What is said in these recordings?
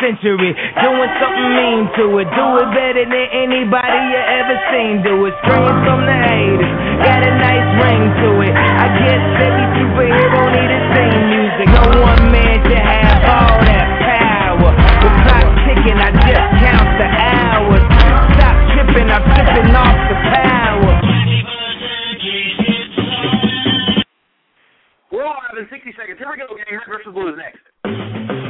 Century, doing something mean to it. Do it better than anybody you ever seen. Do it. Scream from the haters, got a nice ring to it. I guess every superhero don't need a theme music. No one man should have all that power. The clock ticking, I just count the hours. Stop tripping, I'm tripping off the power. We're all having 60 seconds. Here we go, gang. Red versus Blues next.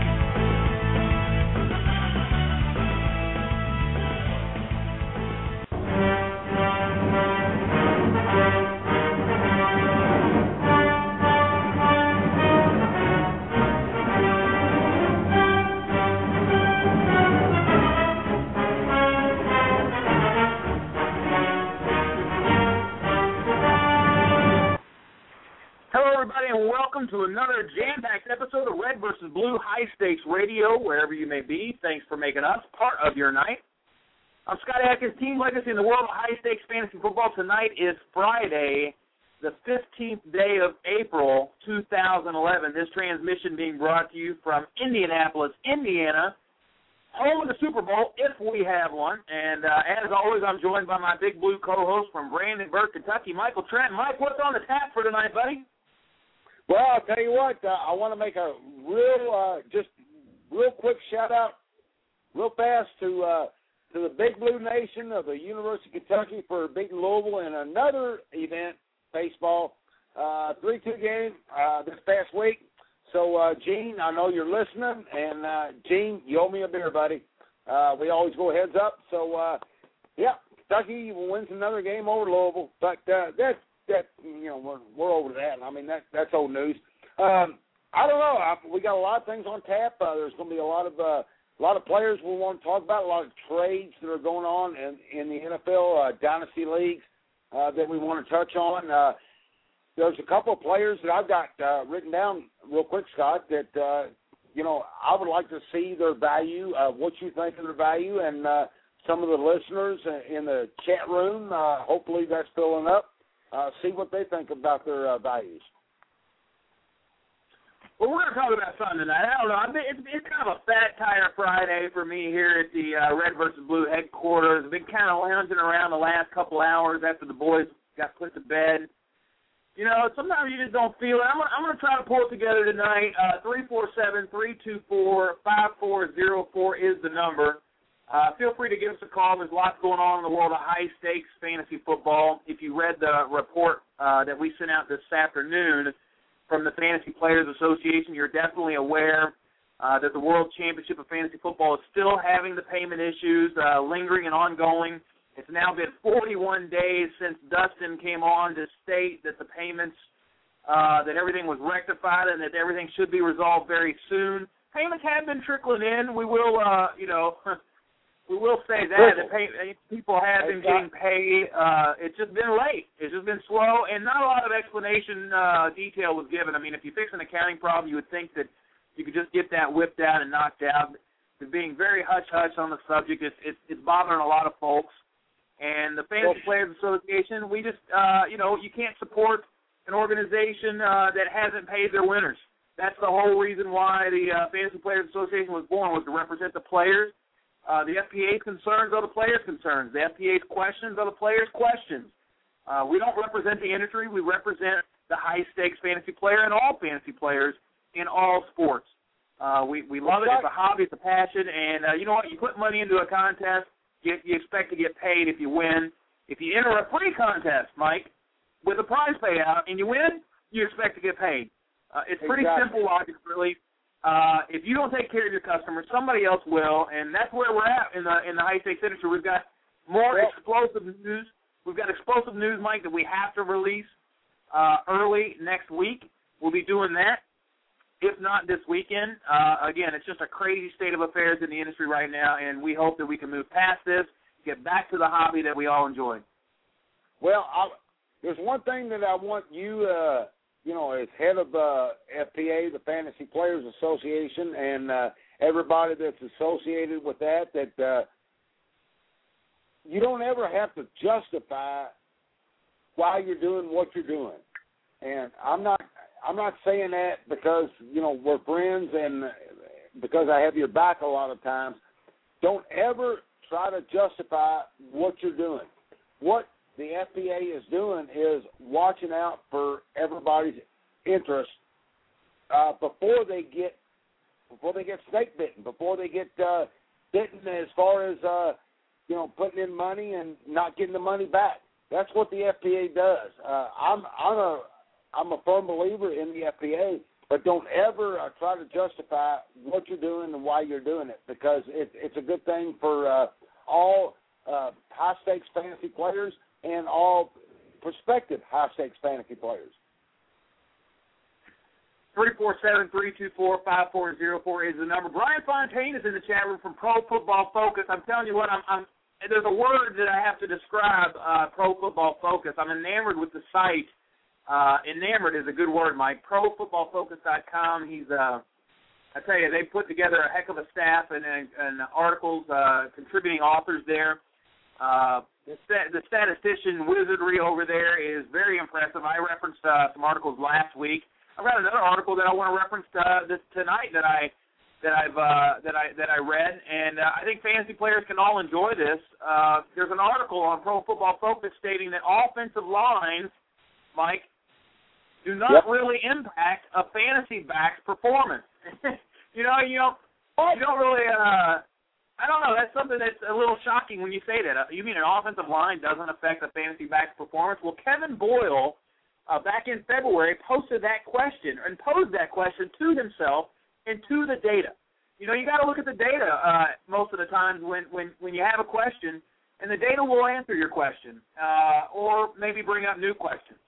Stakes Radio, wherever you may be. Thanks for making us part of your night. I'm Scott Atkins, Team Legacy in the world of high stakes fantasy football. Tonight is Friday, the 15th day of April, 2011. This transmission being brought to you from Indianapolis, Indiana, home of the Super Bowl, if we have one. And uh, as always, I'm joined by my big blue co-host from Brandenburg, Kentucky, Michael Trent. Mike, what's on the tap for tonight, buddy? Well, I'll tell you what, uh, I want to make a real, uh, just real quick shout out, real fast to uh, to the Big Blue Nation of the University of Kentucky for beating Louisville in another event, baseball, uh, three two game uh, this past week. So, uh, Gene, I know you're listening, and uh, Gene, you owe me a beer, buddy. Uh, we always go heads up. So, uh, yeah, Kentucky wins another game over Louisville, but uh, that's that you know we're we're over that. I mean that that's old news. Um, I don't know. I, we got a lot of things on tap. Uh, there's going to be a lot of uh, a lot of players we want to talk about. A lot of trades that are going on in in the NFL uh, dynasty leagues uh, that we want to touch on. Uh, there's a couple of players that I've got uh, written down real quick, Scott. That uh, you know I would like to see their value. Uh, what you think of their value, and uh, some of the listeners in the chat room. Uh, hopefully that's filling up uh, see what they think about their uh, values. Well, we're going to talk about something tonight. I don't know. I mean, it's, it's kind of a fat tire Friday for me here at the uh, Red versus Blue headquarters. I've been kind of lounging around the last couple hours after the boys got put to bed. You know, sometimes you just don't feel it. I'm gonna, I'm gonna try to pull it together tonight. Uh, three four seven three two four five four zero four is the number. Uh, feel free to give us a call. There's lots going on in the world of high stakes fantasy football. If you read the report uh, that we sent out this afternoon from the Fantasy Players Association, you're definitely aware uh, that the World Championship of Fantasy Football is still having the payment issues uh, lingering and ongoing. It's now been 41 days since Dustin came on to state that the payments, uh, that everything was rectified and that everything should be resolved very soon. Payments have been trickling in. We will, uh, you know. we will say that the pay, people have been getting paid. Uh, it's just been late. It's just been slow, and not a lot of explanation uh, detail was given. I mean, if you fix an accounting problem, you would think that you could just get that whipped out and knocked out. They're being very hush hush on the subject. It's, it's it's bothering a lot of folks. And the Fantasy Well- Players Association, we just uh, you know you can't support an organization uh, that hasn't paid their winners. That's the whole reason why the uh, Fantasy Players Association was born was to represent the players. Uh, the FPA's concerns are the players' concerns. The FPA's questions are the players' questions. Uh, we don't represent the industry. We represent the high stakes fantasy player and all fantasy players in all sports. Uh, we we love it. It's a hobby. It's a passion. And uh, you know what? You put money into a contest, you, you expect to get paid if you win. If you enter a free contest, Mike, with a prize payout, and you win, you expect to get paid. Uh, it's pretty Exactly. simple logic, really. Uh, if you don't take care of your customers, somebody else will, and that's where we're at in the in the high stakes industry. We've got more Well- explosive news. We've got explosive news, Mike, that we have to release uh, early next week. We'll be doing that, if not this weekend. Uh, again, it's just a crazy state of affairs in the industry right now, and we hope that we can move past this, get back to the hobby that we all enjoy. Well, I, there's one thing that I want you, uh, you know, as head of the FPA, the Fantasy Players Association, and uh, everybody that's associated with that, that uh, you don't ever have to justify why you're doing what you're doing. And I'm not, I'm not saying that because you know we're friends and because I have your back a lot of times. Don't ever try to justify what you're doing. What the FPA is doing is watching out for everybody's interest uh, before they get before they get snake bitten, before they get uh, bitten as far as uh, you know putting in money and not getting the money back. That's what the FPA does. Uh, I'm I'm a I'm a firm believer in the FPA, but don't ever uh, try to justify what you're doing and why you're doing it because it, it's a good thing for uh, all uh, high stakes fantasy players and all prospective high stakes fantasy players. Three four seven three two four five four zero four is the number. Brian Fontaine is in the chat room from Pro Football Focus. I'm telling you what, I'm, I'm there's a word that I have to describe uh, Pro Football Focus. I'm enamored with the site. Uh, enamored is a good word, Mike. ProFootballFocus.com. He's uh, I tell you, they put together a heck of a staff and and, and articles, uh, contributing authors there. Uh, the, stat, the statistician wizardry over there is very impressive. I referenced uh, some articles last week. I've got another article that I want to reference uh, this tonight that I that I've uh, that I that I read, and uh, I think fantasy players can all enjoy this. Uh, there's an article on Pro Football Focus stating that offensive lines, Mike, do not Yep. really impact a fantasy back's performance. you know, you know, you don't really. Uh, I don't know. That's something that's a little shocking when you say that. Uh, you mean an offensive line doesn't affect a fantasy back's performance? Well, Kevin Boyle, uh, back in February, posted that question and posed that question to himself and to the data. You know, you got to look at the data uh, most of the times when when when you have a question, and the data will answer your question uh, or maybe bring up new questions.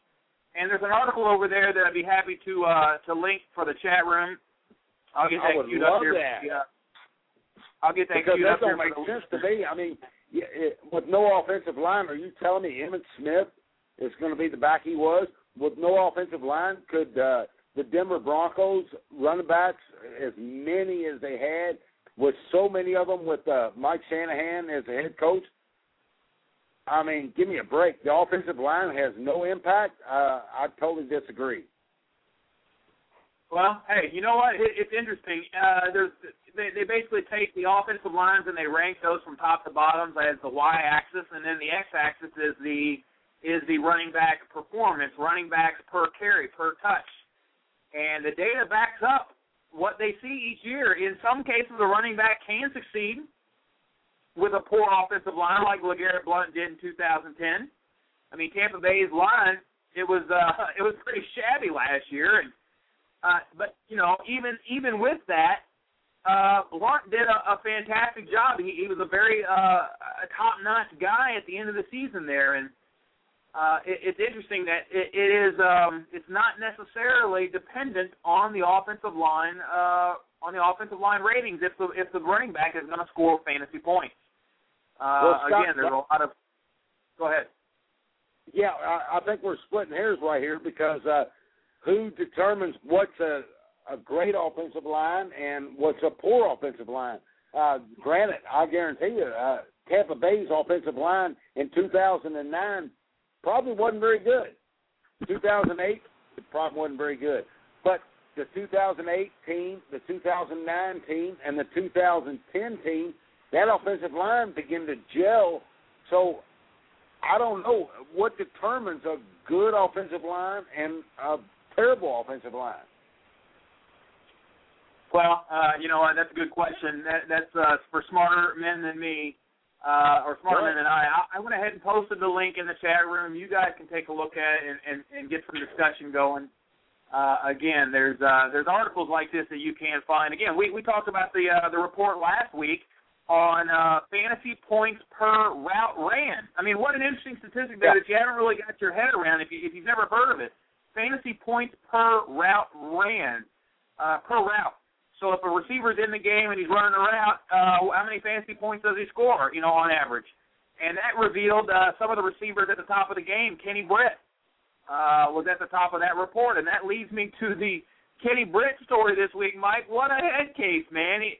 And there's an article over there that I'd be happy to uh, to link for the chat room. I'll get I that would queued love up here. that. Yeah. I'll get that Because that don't make the- sense to me. I mean, yeah, it, with no offensive line, are you telling me Emmitt Smith is going to be the back he was? With no offensive line, could uh, the Denver Broncos running backs, as many as they had, with so many of them, with uh, Mike Shanahan as the head coach? I mean, give me a break. The offensive line has no impact. Uh, I totally disagree. Well, hey, you know what? It, it's interesting. Uh, there's they, they basically take the offensive lines and they rank those from top to bottom as the y-axis, and then the x-axis is the is the running back performance, running backs per carry, per touch, and the data backs up what they see each year. In some cases, a running back can succeed with a poor offensive line, like LeGarrette Blount did in 2010. I mean, Tampa Bay's line it was uh, it was pretty shabby last year, and uh, but you know, even even with that, uh, Blount did a, a fantastic job. He, he was a very uh, a top-notch guy at the end of the season there, and uh, it, it's interesting that it, it is um, it's not necessarily dependent on the offensive line uh, on the offensive line ratings if the if the running back is going to score fantasy points. Uh, Well, Scott, again, there's a lot of. Go ahead. Yeah, I, I think we're splitting hairs right here because uh, who determines what's a, a great offensive line and what's a poor offensive line? Uh, granted, I guarantee you, uh, Tampa Bay's offensive line in 2009 probably wasn't very good. 2008, it probably wasn't very good. But the 2008 team, the 2009 team, and the 2010 team, that offensive line began to gel. So I don't know what determines a good offensive line and a terrible offensive line. Well, uh, you know what? That's a good question. That, that's uh, for smarter men than me, uh, or smarter men than I. I. I went ahead and posted the link in the chat room. You guys can take a look at it and, and, and get some discussion going. Uh, again, there's uh, there's articles like this that you can find. Again, we, we talked about the uh, the report last week on uh, fantasy points per route ran. I mean, what an interesting statistic there Yeah. that you haven't really got your head around if you if you've never heard of it. Fantasy points per route ran uh, per route. So if a receiver's in the game and he's running a route, uh, how many fantasy points does he score? You know, on average. And that revealed uh, some of the receivers at the top of the game. Kenny Britt uh, was at the top of that report, and that leads me to the Kenny Britt story this week, Mike. What a head case, man! He,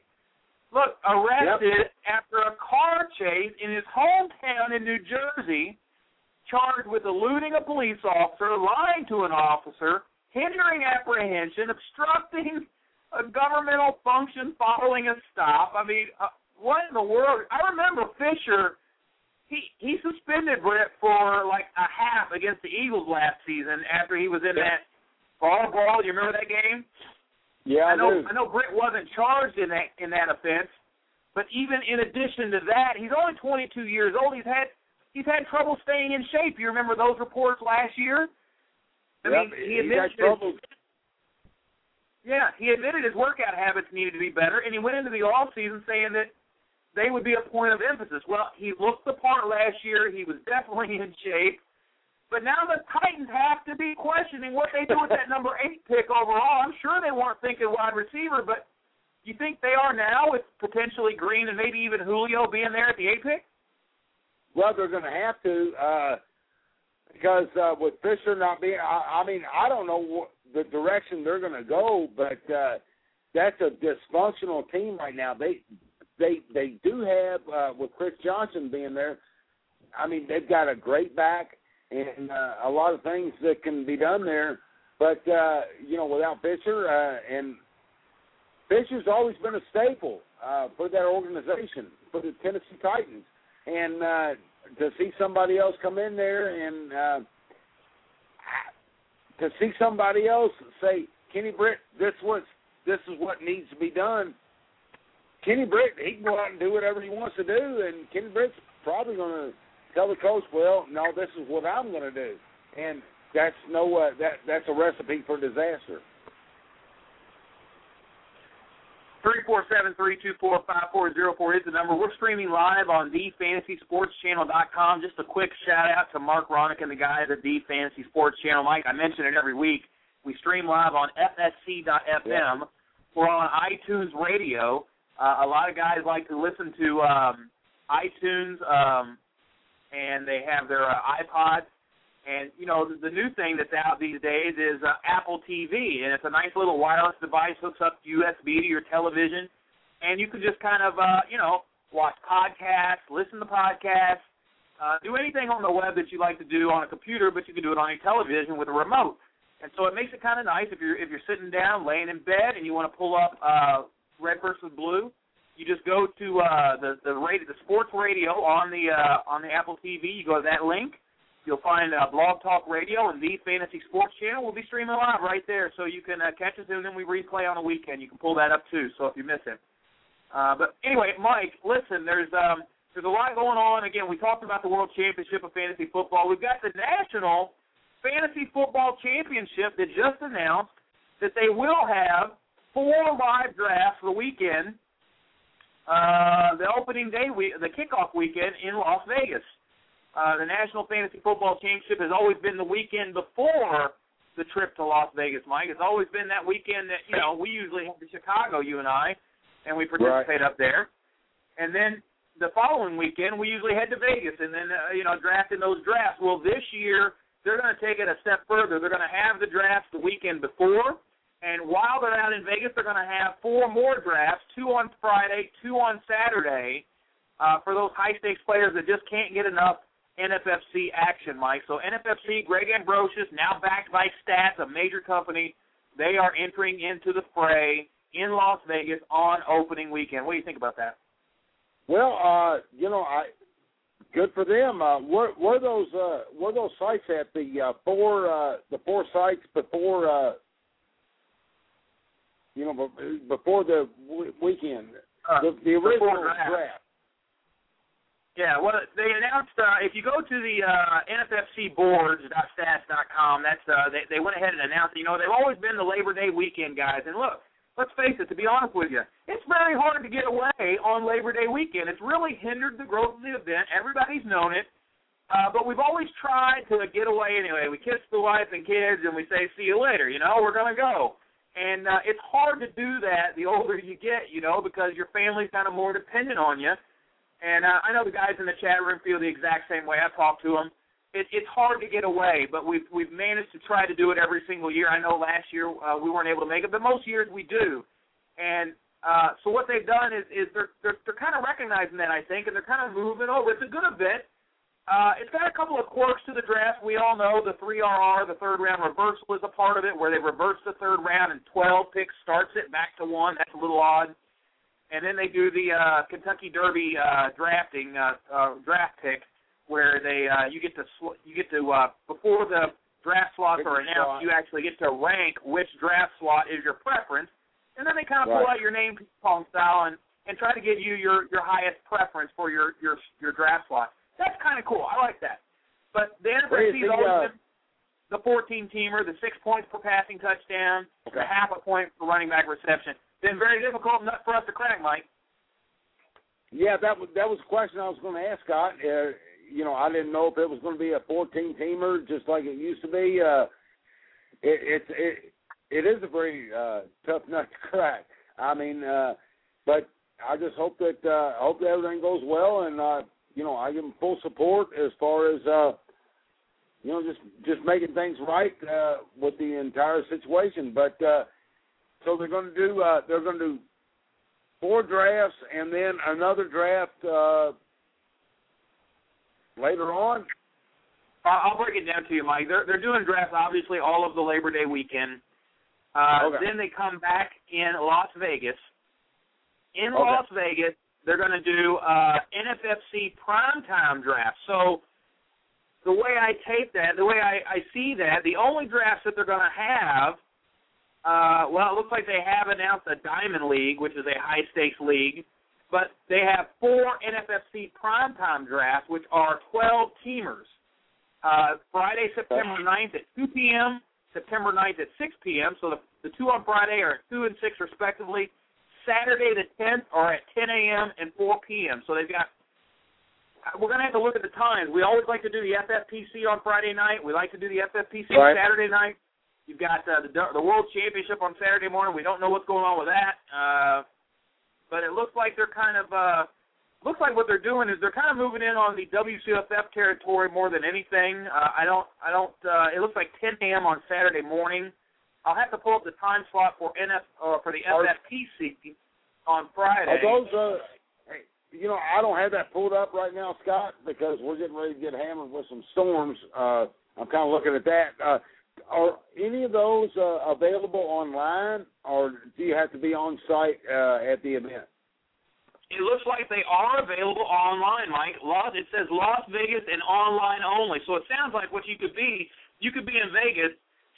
look, arrested after a car chase in his hometown in New Jersey, charged with eluding a police officer, lying to an officer, hindering apprehension, obstructing a governmental function following a stop. I mean, uh, what in the world? I remember Fisher. He he suspended Britt for like a half against the Eagles last season after he was in Yeah. that ball brawl. You remember that game? Yeah, I know do. I know Britt wasn't charged in that in that offense, but even in addition to that, he's only 22 years old. He's had he's had trouble staying in shape. You remember those reports last year? I Yep, mean, he he admitted trouble. Yeah, he admitted his workout habits needed to be better, and he went into the off season saying that they would be a point of emphasis. Well, he looked the part last year. He was definitely in shape. But now the Titans have to be questioning what they do with that number eight pick overall. I'm sure they weren't thinking wide receiver, but you think they are now with potentially Green and maybe even Julio being there at the eight pick? Well, they're going to have to uh, because uh, with Fisher not being, I, I mean, I don't know what the direction they're going to go, but uh, that's a dysfunctional team right now. They they they do have uh, with Chris Johnson being there. I mean, they've got a great back and uh, a lot of things that can be done there. But uh, you know, without Fisher uh, and Fisher's always been a staple uh, for that organization for the Tennessee Titans, and uh, to see somebody else come in there and uh, to see somebody else say, Kenny Britt, this was this is what needs to be done. Kenny Britt, he can go out and do whatever he wants to do, and Kenny Britt's probably going to tell the coach, well, no, this is what I'm going to do, and that's no uh, that that's a recipe for disaster. Three four seven three two four five four zero four is the number. We're streaming live on thefantasysportschannel.com. Just a quick shout out to Mark Ronick and the guys at the Fantasy Sports Channel. Mike, I mention it every week. We stream live on FSC.FM. Yeah. We're on iTunes Radio. Uh, a lot of guys like to listen to um, iTunes, um, and they have their uh, iPods. And you know the, the new thing that's out these days is uh, Apple TV, and it's a nice little wireless device hooks up USB to your television, and you can just kind of uh, you know watch podcasts, listen to podcasts, uh, do anything on the web that you like to do on a computer, but you can do it on your television with a remote. And so it makes it kind of nice if you're if you're sitting down, laying in bed, and you want to pull up uh, Red versus Blue. You just go to uh, the the radio, the sports radio on the uh, on the Apple TV. You go to that link. You'll find uh, Blog Talk Radio and the Fantasy Sports Channel. We'll be streaming live right there, so you can uh, catch us, and then we replay on the weekend. You can pull that up too. So if you miss it. Uh, but anyway, Mike, listen. There's um, there's a lot going on. Again, we talked about the World Championship of Fantasy Football. We've got the National Fantasy Football Championship that just announced that they will have four live drafts for the weekend. Uh, the opening day, week, the kickoff weekend in Las Vegas. Uh, the National Fantasy Football Championship has always been the weekend before the trip to Las Vegas, Mike. It's always been that weekend that you know we usually have to Chicago, you and I, and we participate up there. And then the following weekend we usually head to Vegas and then uh, you know draft in those drafts. Well, this year they're going to take it a step further. They're going to have the drafts the weekend before, and while they're out in Vegas, they're going to have four more drafts: two on Friday, two on Saturday, uh, for those high stakes players that just can't get enough NFFC action, Mike. So NFFC, Greg Ambrosius, now backed by Stats, a major company, they are entering into the fray in Las Vegas on opening weekend. What do you think about that? Well, uh, you know, I good for them. Uh, were were those uh, were those sites at the uh, four uh, the four sites before uh, you know before the w- weekend uh, the, the original draft. draft. Yeah, well, they announced uh, if you go to the uh, NFFCboards.stats.com, that's uh, they they went ahead and announced. You know, they've always been the Labor Day weekend guys, and look, let's face it. To be honest with you, it's very hard to get away on Labor Day weekend. It's really hindered the growth of the event. Everybody's known it. Uh, but we've always tried to get away anyway. We kiss the wife and kids and we say, see you later, you know, we're to go. And uh, it's hard to do that the older you get, you know, because your family's kind of more dependent on you. And uh, I know the guys in the chat room feel the exact same way. I talk to them. It, it's hard to get away, but we've we've managed to try to do it every single year. I know last year uh, we weren't able to make it, but most years we do. And uh, so what they've done is is they're they're, they're kind of recognizing that I think, and they're kind of moving over. It's a good event. Uh, it's got a couple of quirks to the draft. We all know the 3RR, the third round reversal, is a part of it, where they reverse the third round and 12 picks starts it back to one. That's a little odd. And then they do the uh, Kentucky Derby uh, drafting uh, uh, draft pick, where they uh, you get to sl- you get to uh, before the draft slots Pick are announced, slot. you actually get to rank which draft slot is your preference, and then they kind of pull out your name pong style and and try to give you your your highest preference for your your your draft slot. That's kind of cool. I like that. But the NFFC's always uh, been the 14 teamer, the six points per passing touchdown, Okay. the half a point for running back reception. Been very difficult nut for us to crack, Mike. Yeah, that was that was a question I was going to ask Scott. Uh, you know, I didn't know if it was going to be a 14 teamer just like it used to be. Uh, it, it's it it is a very uh, tough nut to crack. I mean, uh, but I just hope that uh, hope that everything goes well, and uh, you know, I give them full support as far as uh, you know, just just making things right uh, with the entire situation. But uh, so they're going to do uh, they're going to do four drafts and then another draft uh, later on. I'll break it down to you, Mike. They're they're doing drafts obviously all of the Labor Day weekend. Uh, Okay. Then they come back in Las Vegas. In Okay. Las Vegas, they're going to do uh, NFFC primetime draft. So the way I tape that, the way I, I see that, the only drafts that they're going to have, uh, well, it looks like they have announced a Diamond League, which is a high stakes league, but they have four NFFC primetime drafts, which are 12 teamers. Uh, Friday, September 9th at 2 p.m., September 9th at 6 p.m. So the, the two on Friday are at 2 and 6 respectively. Saturday the 10th are at 10 a.m. and 4 p.m. So they've got. uh, We're going to have to look at the times. We always like to do the FFPC on Friday night. We like to do the FFPC Right. Saturday night. You've got uh, the the World Championship on Saturday morning. We don't know what's going on with that, uh, but it looks like they're kind of uh, looks like what they're doing is they're kind of moving in on the WCFF territory more than anything. Uh, I don't I don't. Uh, it looks like 10 a.m. on Saturday morning. I'll have to pull up the time slot for NF or for the FFPC on Friday. Are those uh, you know, I don't have that pulled up right now, Scott, because we're getting ready to get hammered with some storms. Uh, I'm kind of looking at that. Uh, are any of those uh, available online, or do you have to be on site uh, at the event? It looks like they are available online, Mike. Las, it says Las Vegas and online only. So it sounds like what you could be, you could be in Vegas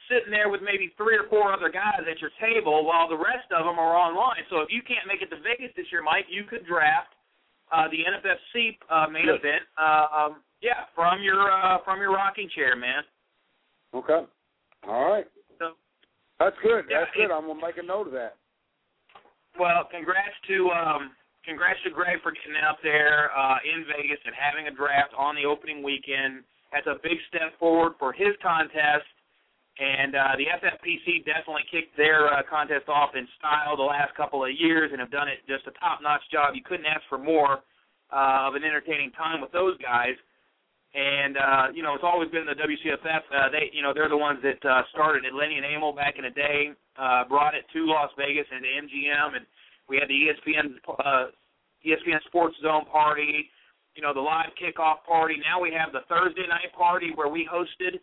sitting there with maybe three or four other guys at your table while the rest of them are online. So if you can't make it to Vegas this year, Mike, you could draft uh, the NFFC uh, main Good. event. Uh, um, yeah, from your uh, from your rocking chair, man. Okay. All right. So That's good. Yeah, That's good. it- I'm gonna make a note of that. Well, congrats to um, congrats to Greg for getting out there uh, in Vegas and having a draft on the opening weekend. That's a big step forward for his contest. And uh, the FFPC definitely kicked their uh, contest off in style the last couple of years and have done it just a top-notch job. You couldn't ask for more. uh, of an entertaining time with those guys. And uh, you know, it's always been the WCFF. Uh, they, you know, they're the ones that uh, started it. Lenny and Emil back in the day uh, brought it to Las Vegas and to MGM, and we had the ESPN uh, ESPN Sports Zone party. You know, the live kickoff party. Now we have the Thursday night party where we hosted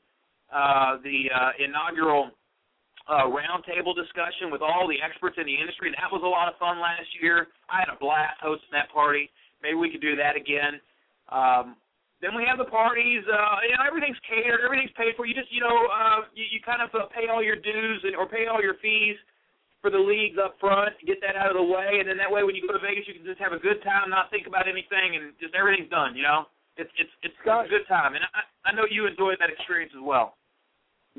uh, the uh, inaugural uh, roundtable discussion with all the experts in the industry. That was a lot of fun last year. I had a blast hosting that party. Maybe we could do that again. Um, then we have the parties. Uh, you know, everything's catered, everything's paid for. You just, you know, uh, you, you kind of uh, pay all your dues and, or pay all your fees for the leagues up front, get that out of the way, and then that way when you go to Vegas, you can just have a good time, not think about anything, and just everything's done. You know, it's it's it's, Scott, it's a good time, and I I know you enjoyed that experience as well.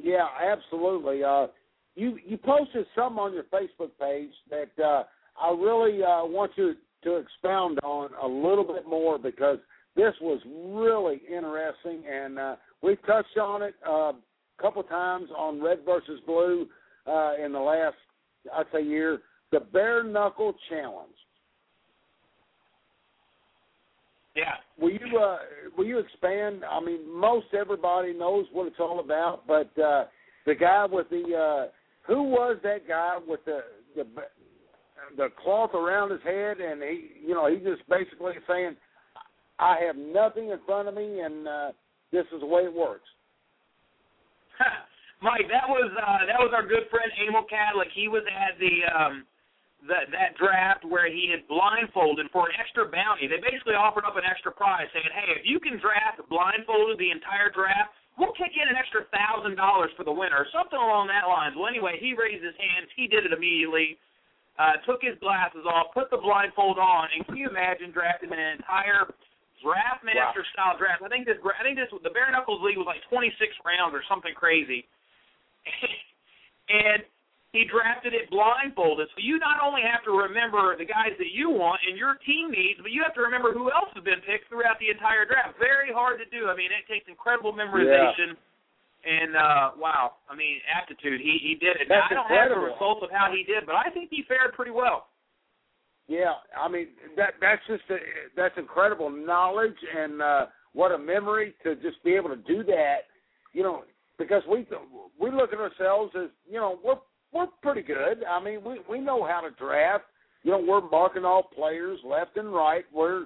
Yeah, absolutely. Uh, you you posted something on your Facebook page that uh, I really uh, want you to expound on a little bit more because this was really interesting, and uh, we touched on it uh, a couple times on Red versus Blue uh, in the last, I'd say, year. The bare knuckle challenge. Yeah. Will you uh, will you expand? I mean, most everybody knows what it's all about, but uh, the guy with the uh, who was that guy with the the the cloth around his head, and he, you know, he just basically saying, "I have nothing in front of me, and uh, this is the way it works." Mike, that was uh, that was our good friend Emil Kadlec. He was at the um, that that draft where he had blindfolded for an extra bounty. They basically offered up an extra prize, saying, "Hey, if you can draft blindfolded the entire draft, we'll kick in an extra thousand dollars for the winner, something along that lines." Well, anyway, he raised his hands. He did it immediately. Uh, took his glasses off, put the blindfold on, and can you imagine drafting an entire draft master wow. style draft? I think this, I think this, the bare knuckles league was like 26 rounds or something crazy, and he drafted it blindfolded. So you not only have to remember the guys that you want and your team needs, but you have to remember who else has been picked throughout the entire draft. Very hard to do. I mean, it takes incredible memorization. Yeah. And uh wow, I mean aptitude. He he did it. That's now, I don't incredible. have the results of how he did, but I think he fared pretty well. Yeah, I mean that that's just a, that's incredible knowledge and uh, what a memory to just be able to do that. You know, because we we look at ourselves as you know we're we're pretty good. I mean we we know how to draft. You know we're marking off players left and right. We're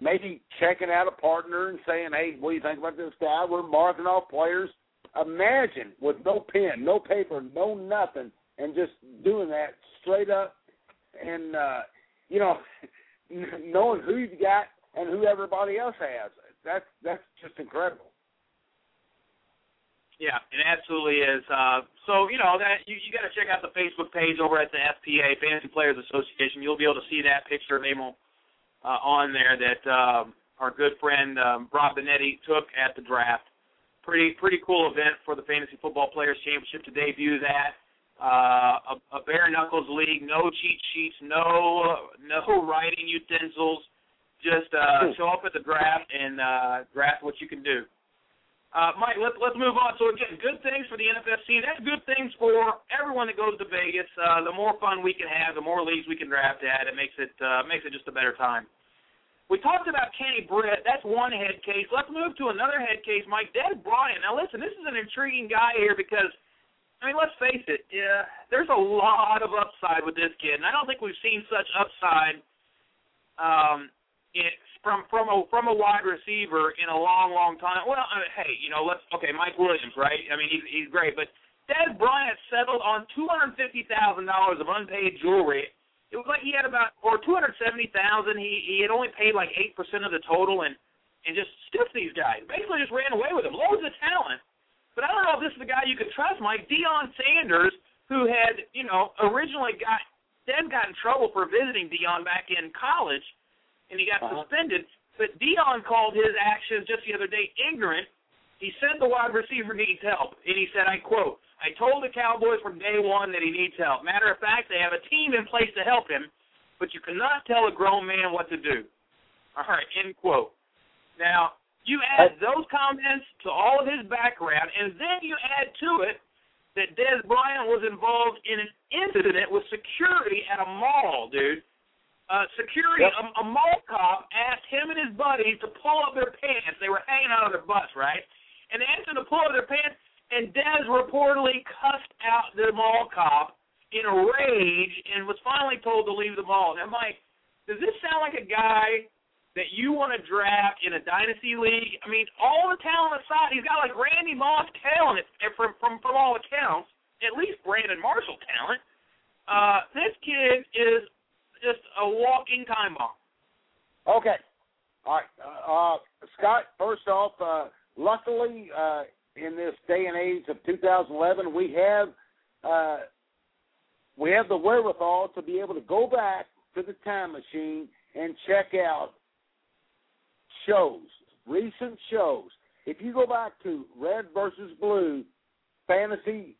maybe checking out a partner and saying, hey, what do you think about this guy? We're marking off players imagine with no pen, no paper, no nothing, and just doing that straight up, and uh, you know, knowing who you've got and who everybody else has. That's that's just incredible. Yeah, it absolutely is. Uh, so you know that you, you got to check out the Facebook page over at the FPA Fantasy Players Association. You'll be able to see that picture of Emil uh, on there that um, our good friend um, Rob Benetti took at the draft pretty pretty cool event for the Fantasy Football Players Championship to debut that. Uh, a, a bare knuckles league, no cheat sheets, no no writing utensils. Just uh, show up at the draft and uh, draft what you can do. Uh, Mike, let, let's move on. So again, good things for the NFFC. That's good things for everyone that goes to Vegas. Uh, the more fun we can have, the more leagues we can draft at. It makes it uh, makes it just a better time. We talked about Kenny Britt. That's one head case. Let's move to another head case, Mike. Dez Bryant. Now, listen, this is an intriguing guy here because, I mean, let's face it. Yeah, there's a lot of upside with this kid, and I don't think we've seen such upside um, in, from from a from a wide receiver in a long, long time. Well, I mean, hey, you know, let's okay, Mike Williams, right? I mean, he's he's great, but Dez Bryant settled on two hundred fifty thousand dollars of unpaid jewelry it was like he had about or two hundred seventy thousand. He he had only paid like eight percent of the total and and just stiffed these guys. Basically, just ran away with them. Loads of talent, but I don't know if this is the guy you could trust. Mike Deion Sanders, who had you know originally got then got in trouble for visiting Deion back in college, and he got uh-huh. suspended. But Deion called his actions just the other day ignorant. He said the wide receiver needs help, and he said, I quote, I told the Cowboys from day one that he needs help. Matter of fact, they have a team in place to help him, but you cannot tell a grown man what to do. All right, end quote. Now, you add those comments to all of his background, and then you add to it that Dez Bryant was involved in an incident with security at a mall, dude. Uh, security, Yep. a, a mall cop asked him and his buddies to pull up their pants. They were hanging out of their butts, right? And they asked them to pull up their pants, and Dez reportedly cussed out the mall cop in a rage and was finally told to leave the mall. And I'm like, does this sound like a guy that you want to draft in a dynasty league? I mean, all the talent aside, he's got like Randy Moss talent from from from all accounts, at least Brandon Marshall talent. Uh, this kid is just a walking time bomb. Okay. All right. Uh, uh, Scott, first off, uh, luckily, uh, in this day and age of 2011, we have uh, we have the wherewithal to be able to go back to the time machine and check out shows, recent shows. If you go back to Red versus Blue, fantasy,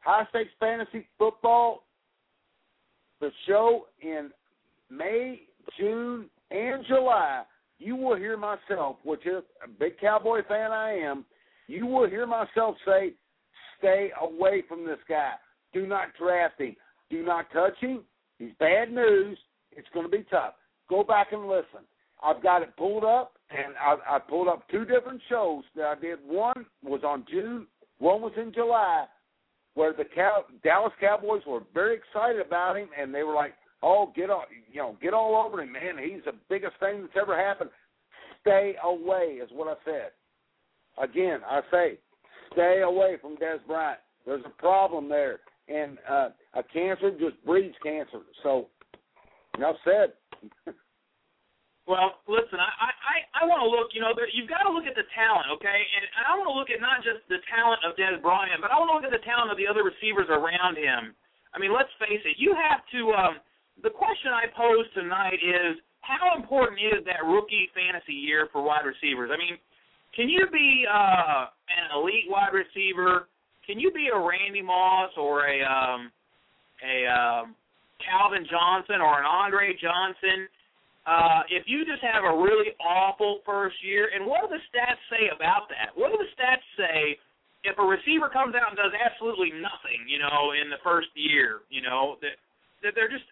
high stakes fantasy football, the show in May, June, and July, you will hear myself, which is a big Cowboy fan I am, you will hear myself say, stay away from this guy. Do not draft him. Do not touch him. He's bad news. It's going to be tough. Go back and listen. I've got it pulled up, and I, I pulled up two different shows that I did. One was on June, one was in July, where the Cow- Dallas Cowboys were very excited about him, and they were like, "Oh, get all you know, get all over him, man. He's the biggest thing that's ever happened." Stay away is what I said. Again, I say, stay away from Dez Bryant. There's a problem there, and uh, a cancer just breeds cancer. So, enough said. Well, listen, I I I want to look. You know, you've got to look at the talent, okay? And, I want to look at not just the talent of Dez Bryant, but I want to look at the talent of the other receivers around him. I mean, let's face it. You have to. Um, the question I pose tonight is, how important is that rookie fantasy year for wide receivers? I mean, can you be uh, an elite wide receiver? Can you be a Randy Moss or a um, a um, Calvin Johnson or an Andre Johnson? Uh, if you just have a really awful first year, and what do the stats say about that? What do the stats say if a receiver comes out and does absolutely nothing, you know, in the first year, you know, that that they're just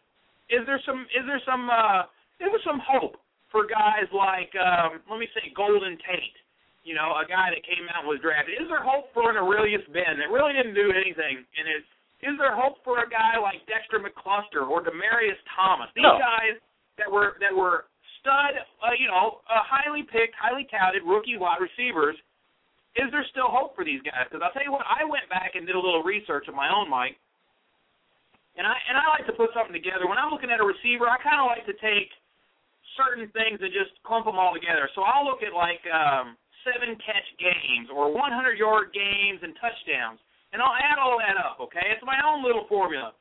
is there some is there some uh is there some hope for guys like um let me say Golden Tate, you know, a guy that came out and was drafted. Is there hope for an Arrelious Benn that really didn't do anything and is is there hope for a guy like Dexter McCluster or Demaryius Thomas? These No. guys that were that were stud, uh, you know, uh, highly picked, highly touted rookie wide receivers. Is there still hope for these guys? Because I'll tell you what, I went back and did a little research of my own, Mike, and I and I like to put something together. When I'm looking at a receiver, I kind of like to take certain things and just clump them all together. So I'll look at like um, seven catch games or 100 yard games and touchdowns, and I'll add all that up. Okay, it's my own little formula,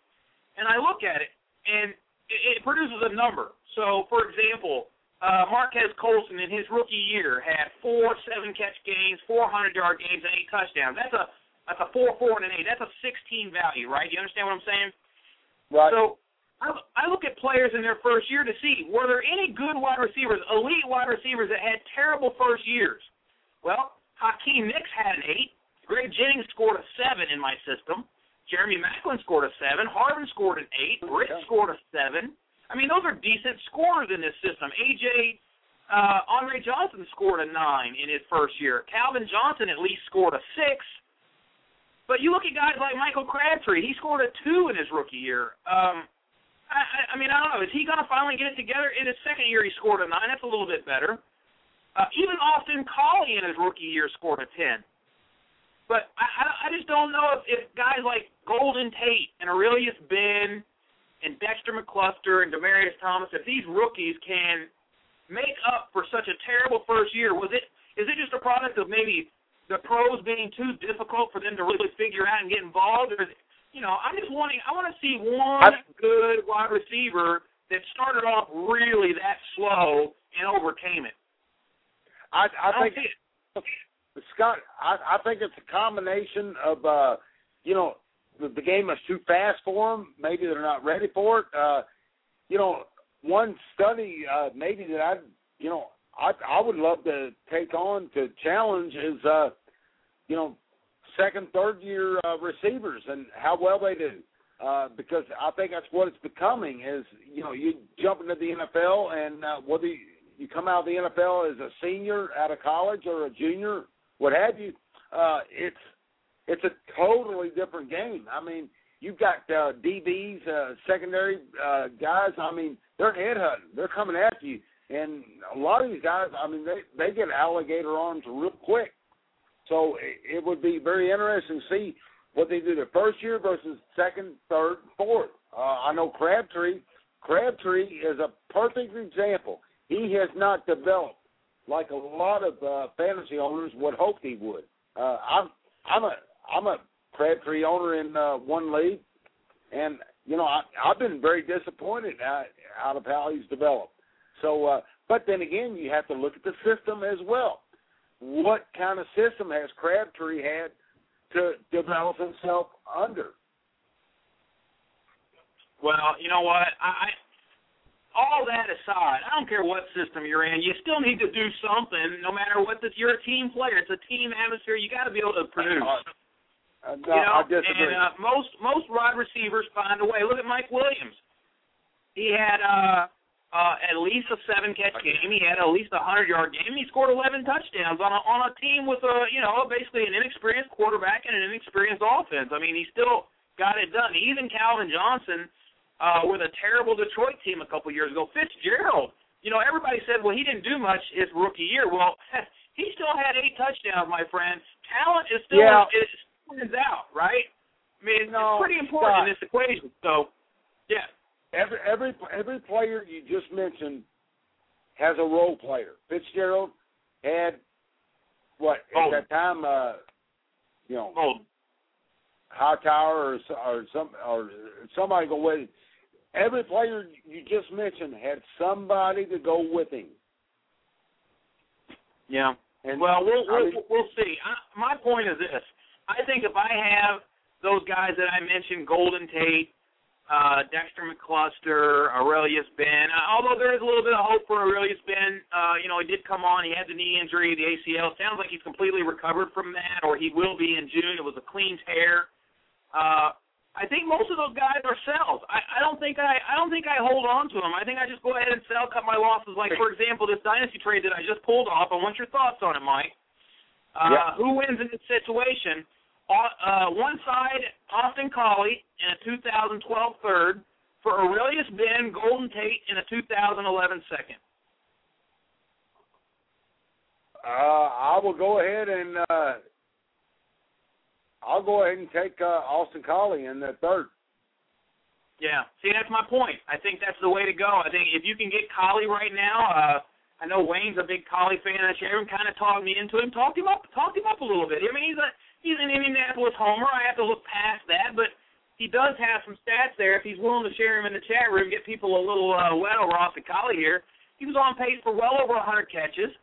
and I look at it, and it, it produces a number. So, for example, uh, Marques Colston in his rookie year had four seven catch games, 400 yard games, and eight touchdowns. That's a that's a four, four, and an eight. That's a 16 value, right? You understand what I'm saying? Right. So I, I look at players in their first year to see were there any good wide receivers, elite wide receivers that had terrible first years. Well, Hakeem Nicks had an eight. Greg Jennings scored a seven in my system. Jeremy Maclin scored a seven. Harvin scored an eight. Britt scored a seven. I mean, those are decent scorers in this system. AJ uh, Andre Johnson scored a nine in his first year. Calvin Johnson at least scored a six. But you look at guys like Michael Crabtree, he scored a two in his rookie year. Um, I, I, I mean, I don't know. Is he going to finally get it together? In his second year, he scored a nine. That's a little bit better. Uh, even Austin Collie in his rookie year scored a ten. But I, I, I just don't know if, if guys like Golden Tate and Arrelious Benn and Dexter McCluster and Demaryius Thomas, if these rookies can make up for such a terrible first year, was it is it just a product of maybe the pros being too difficult for them to really figure out and get involved, or is it, you know, I'm just wanting I want to see one I- good wide receiver that started off really that slow and overcame it. I, I I think see it. Scott, I, I think it's a combination of uh, you know the, the game is too fast for them. Maybe they're not ready for it. Uh, you know, one study uh, maybe that I you know I I would love to take on to challenge is uh, you know second third year uh, receivers and how well they do. uh, because I think that's what it's becoming. Is you know you jump into the NFL and uh, whether you, you come out of the NFL as a senior out of college or a junior, what have you, uh, it's it's a totally different game. I mean, you've got uh, DBs, uh, secondary uh, guys. I mean, they're headhunting. They're coming after you, and a lot of these guys. I mean, they they get alligator arms real quick. So it, it would be very interesting to see what they do their first year versus second, third, fourth. Uh, I know Crabtree. Crabtree is a perfect example. He has not developed like a lot of uh, fantasy owners would hope he would. Uh, I'm I'm a I'm a Crabtree owner in uh, one league, and you know I, I've been very disappointed out, out of how he's developed. So, uh, but then again, you have to look at the system as well. What kind of system has Crabtree had to develop himself under? Well, you know what? I all that aside, I don't care what system you're in. You still need to do something, no matter what. The, you're a team player. It's a team atmosphere. You got to be able to produce. Uh, no, you know, I disagree. and uh, most most wide receivers find a way. Look at Mike Williams. He had uh, uh, at least a seven catch game. He had at least a hundred yard game. He scored eleven touchdowns on a on a team with a you know basically an inexperienced quarterback and an inexperienced offense. I mean, he still got it done. Even Calvin Johnson uh, with a terrible Detroit team a couple years ago. Fitzgerald, you know, everybody said, well, he didn't do much his rookie year. Well, he still had eight touchdowns, my friend. Talent is still Yeah. is, is out, right? I mean, No, it's pretty important Scott. in this equation. So, yeah. every every every player you just mentioned has a role player. Fitzgerald had what at Oh. that time, uh, you know, Oh, Hightower or or some or somebody go with. Every player you just mentioned had somebody to go with him. yeah. And Well, we'll we'll, mean, we'll see. I, my point is this: I think if I have those guys that I mentioned, Golden Tate, uh, Dexter McCluster, Arrelious Benn. Uh, although there is a little bit of hope for Arrelious Benn. Uh, you know, he did come on. He had the knee injury, the ACL. Sounds like he's completely recovered from that, or he will be in June. It was a clean tear. Uh, I think most of those guys are sells. I, I don't think I I don't think I hold on to them. I think I just go ahead and sell, cut my losses. Like for example, this dynasty trade that I just pulled off. I want your thoughts on it, Mike. Uh, Yeah. Who wins in this situation? Uh, uh, one side, Austin Collie in a 2012 third for Arrelious Benn, Golden Tate in a 2011 second. uh, I will go ahead and uh, I'll go ahead and take uh, Austin Collie in the third. Yeah. See, that's my point. I think that's the way to go. I think if you can get Collie right now, uh, I know Wayne's a big Collie fan. And Sharon kind of talked me into him. Talked him up. Talked him up a little bit. I mean, he's a he's an Indianapolis homer. I have to look past that, but he does have some stats there. If he's willing to share him in the chat room, get people a little uh, wet over Austin Collie here. He was on pace for well over 100 catches.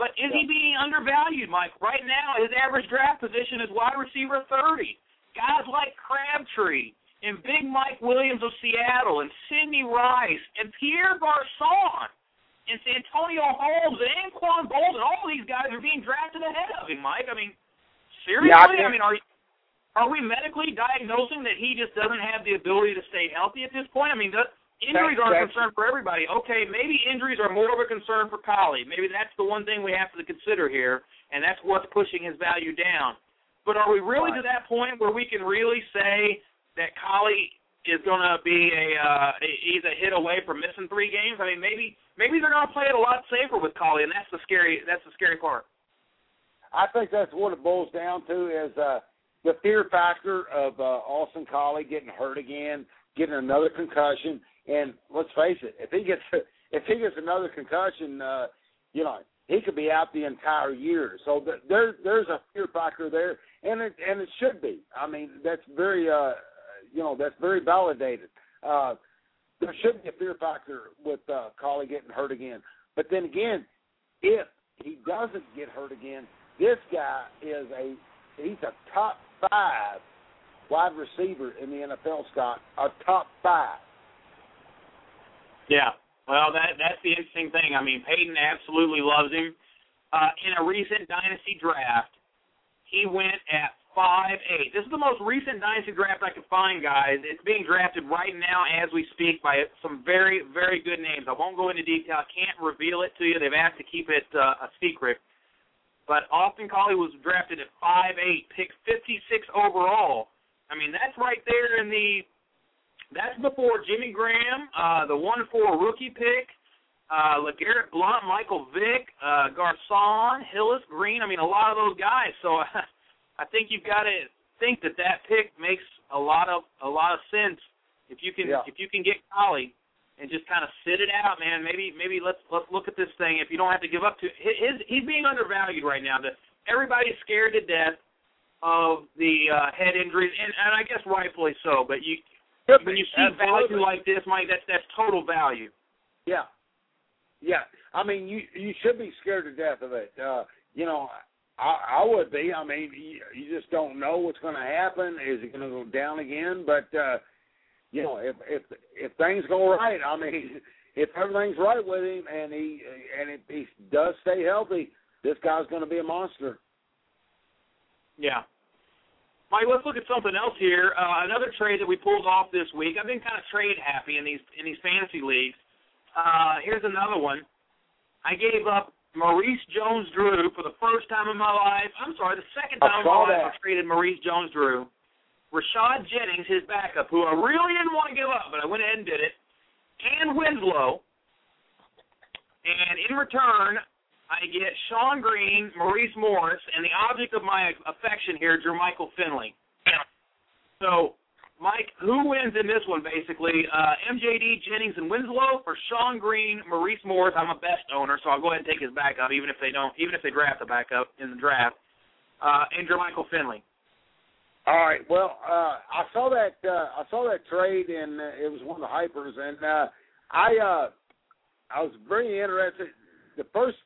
But is he being undervalued, Mike? Right now, his average draft position is wide receiver 30. Guys like Crabtree and Big Mike Williams of Seattle and Sidney Rice and Pierre Garcon and Santonio Holmes and Anquan Boldin, all these guys are being drafted ahead of him, Mike. I mean, seriously? Yeah, I I mean, are are we medically diagnosing that he just doesn't have the ability to stay healthy at this point? I mean, the, injuries That- are a concern for everybody. Okay, maybe injuries are more of a concern for Collie. Maybe that's the one thing we have to consider here, and that's what's pushing his value down. But are we really to that point where we can really say that Collie is going to be a uh, he's a hit away from missing three games? I mean, maybe maybe they're going to play it a lot safer with Collie, and that's the scary that's the scary part. I think that's what it boils down to is uh, the fear factor of uh, Austin Collie getting hurt again, getting another concussion, and let's face it, if he gets if he gets another concussion, uh, you know he could be out the entire year. So th- there there's a fear factor there, and it and it should be. I mean that's very uh, you know that's very validated. Uh, there should be a fear factor with uh, Collie getting hurt again. But then again, if he doesn't get hurt again, this guy is a he's a top five wide receiver in the NFL, Scott. A top five. Yeah. Well, that that's the interesting thing. I mean, Peyton absolutely loves him. Uh, in a recent dynasty draft, he went at five eight. This is the most recent dynasty draft I could find, guys. It's being drafted right now as we speak by some very very good names. I won't go into detail. I can't reveal it to you. They've asked to keep it uh, a secret. But Austin Collie was drafted at five eight, pick fifty six overall. I mean that's right there in the. That's before Jimmy Graham, uh, the one four rookie pick uh, LeGarrette Blount, Michael Vick, uh, Garcon, Hillis, Green. I mean, a lot of those guys. So I think you've got to think that that pick makes a lot of a lot of sense if you can Yeah. if you can get Collie and just kind of sit it out, man. Maybe maybe let's let's look at this thing. If you don't have to give up to his, he's being undervalued right now. The, everybody's scared to death of the uh, head injuries, and, and I guess rightfully so. But you when you see Absolutely. value like this, Mike, that's that's total value. Yeah, yeah. I mean, you you should be scared to death of it. Uh, you know, I, I would be. I mean, you, you just don't know what's going to happen. Is it going to go down again? But uh, you know, if if if things go right, I mean, if everything's right with him and he and if he does stay healthy, this guy's going to be a monster. Yeah. Mike, let's look at something else here. Uh, another trade that we pulled off this week. I've been kind of trade happy in these in these fantasy leagues. Uh, here's another one. I gave up Maurice Jones-Drew for the first time in my life. I'm sorry, the second time in my life that. I traded Maurice Jones-Drew. Rashad Jennings, his backup, who I really didn't want to give up, but I went ahead and did it, and Winslow. And in return, I get Sean Green, Maurice Morris, and the object of my affection here, Jermichael Finley. So, Mike, who wins in this one, basically? Uh, MJD, Jennings, and Winslow, or Sean Green, Maurice Morris? I'm a best owner, so I'll go ahead and take his backup, even if they don't, even if they draft a backup in the draft. Uh, and Jermichael Finley. All right. Well, uh, I saw that uh, I saw that trade, and uh, it was one of the hypers, and uh, I uh, I was very interested. The first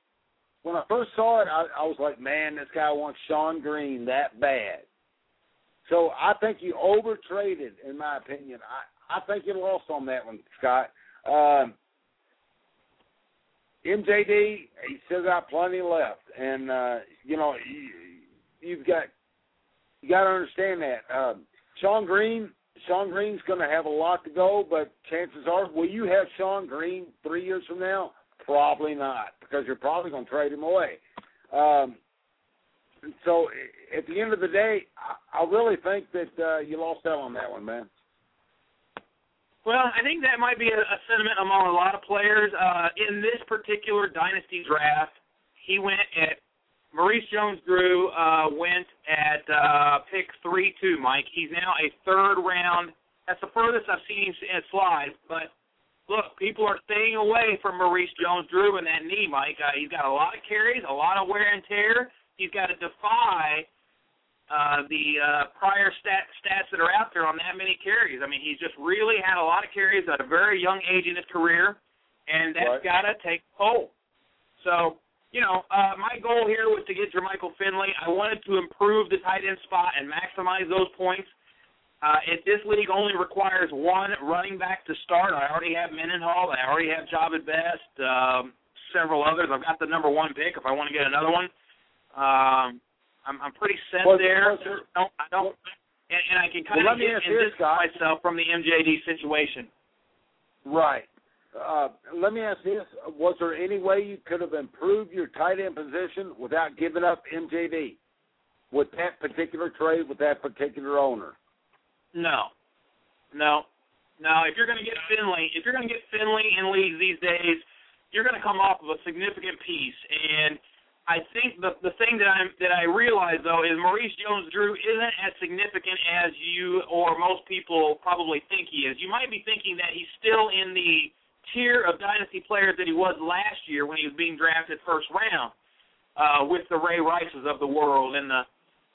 when I first saw it, I, I was like, man, this guy wants Sean Green that bad. So I think you over traded, in my opinion. I I think you lost on that one, Scott. Um, MJD, he still got plenty left, and uh, you know you, you've got you got to understand that. Um, Sean Green, Sean Green's going to have a lot to go, but chances are, will you have Sean Green three years from now? Probably not, because you're probably going to trade him away. Um, so at the end of the day, I, I really think that uh, you lost out on that one, man. Well, I think that might be a, a sentiment among a lot of players. Uh, in this particular dynasty draft, he went at Maurice Jones-Drew uh, went at uh, pick three two. Mike, he's now a third round. That's the furthest I've seen him slide. But look, people are staying away from Maurice Jones-Drew and that knee, Mike. Uh, he's got a lot of carries, a lot of wear and tear. He's got to defy uh, the uh, prior stat, stats that are out there on that many carries. I mean, he's just really had a lot of carries at a very young age in his career, and that's Right. got to take toll. So, you know, uh, my goal here was to get Jermichael Finley. I wanted to improve the tight end spot and maximize those points. Uh, if this league only requires one running back to start, I already have Mendenhall. I already have Jahvid Best, um, several others. I've got the number one pick if I want to get another one. Um, I'm, I'm pretty set Was- there. I don't, I don't, and, and I can kind Well, of get and distance Scott. myself from the MJD situation. Right. Uh, let me ask this: Was there any way you could have improved your tight end position without giving up MJD with that particular trade with that particular owner? No, no, no. If you're going to get Finley, if you're going to get Finley in leagues these days, you're going to come off of a significant piece. And I think the the thing that I'm that I realize though is Maurice Jones-Drew isn't as significant as you or most people probably think he is. You might be thinking that he's still in the tier of dynasty players that he was last year when he was being drafted first round uh, with the Ray Rices of the world and the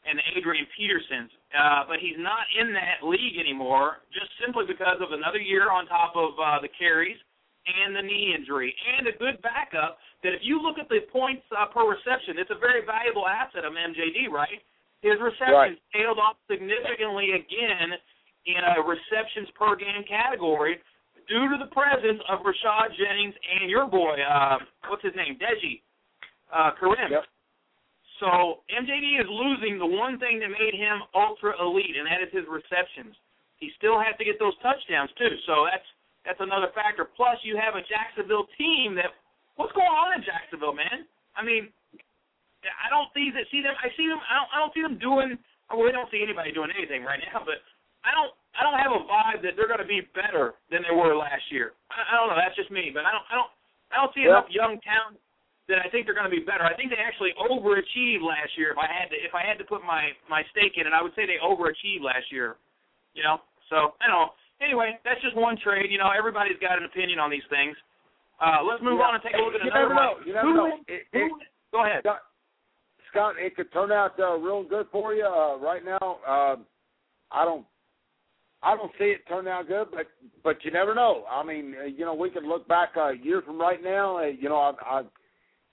and the Adrian Petersons. Uh, but he's not in that league anymore, just simply because of another year on top of uh, the carries and the knee injury and a good backup. That if you look at the points uh, per reception, it's a very valuable asset of MJD, right? His receptions tailed off significantly again in a receptions per game category due to the presence of Rashad Jennings and your boy, uh, what's his name, Deji uh, Karim. Yep. So MJD is losing the one thing that made him ultra elite, and that is his receptions. He still has to get those touchdowns too. So that's that's another factor. Plus, you have a Jacksonville team that what's going on in Jacksonville, man? I mean, I don't see that see them. I see them. I don't. I don't see them doing. Well, we don't see anybody doing anything right now, but I don't. I don't have a vibe that they're going to be better than they were last year. I, I don't know. That's just me, but I don't. I don't. I don't see enough young talent that I think they're going to be better. I think they actually overachieved last year. If I had to, if I had to put my my stake in it, I would say they overachieved last year. You know. So I don't know. Anyway, that's just one trade. You know, everybody's got an opinion on these things. Uh, let's move yeah. on and take a look at you another never know. You never who, know. It, who, it, go ahead. Scott, Scott, it could turn out uh, real good for you. Uh, right now, uh, I don't, I don't see it turn out good, but but you never know. I mean, uh, you know, we could look back a year from right now. You know, I, I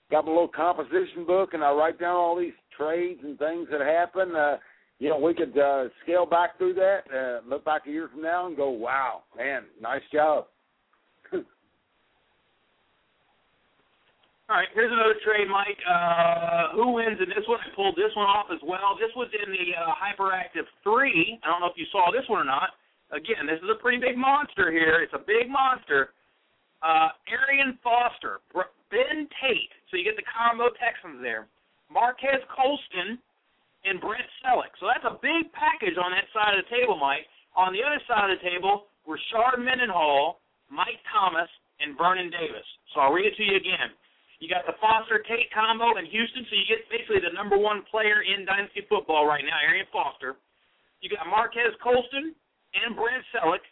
got my little composition book, and I write down all these trades and things that happen. Uh, you know, we could uh, scale back through that, uh, look back a year from now, and go, "Wow, man, nice job." All right, here's another trade, Mike. Uh, who wins in this one? I pulled this one off as well. This was in the uh, Hyperactive 3. I don't know if you saw this one or not. Again, this is a pretty big monster here. It's a big monster. Uh, Arian Foster, Ben Tate. So you get the combo Texans there. Marques Colston and Brent Celek. So that's a big package on that side of the table, Mike. On the other side of the table, Rashard Mendenhall, Mike Thomas, and Vernon Davis. So I'll read it to you again. You got the Foster Tate combo in Houston, so you get basically the number one player in dynasty football right now, Arian Foster. You got Marques Colston and Brent Celek.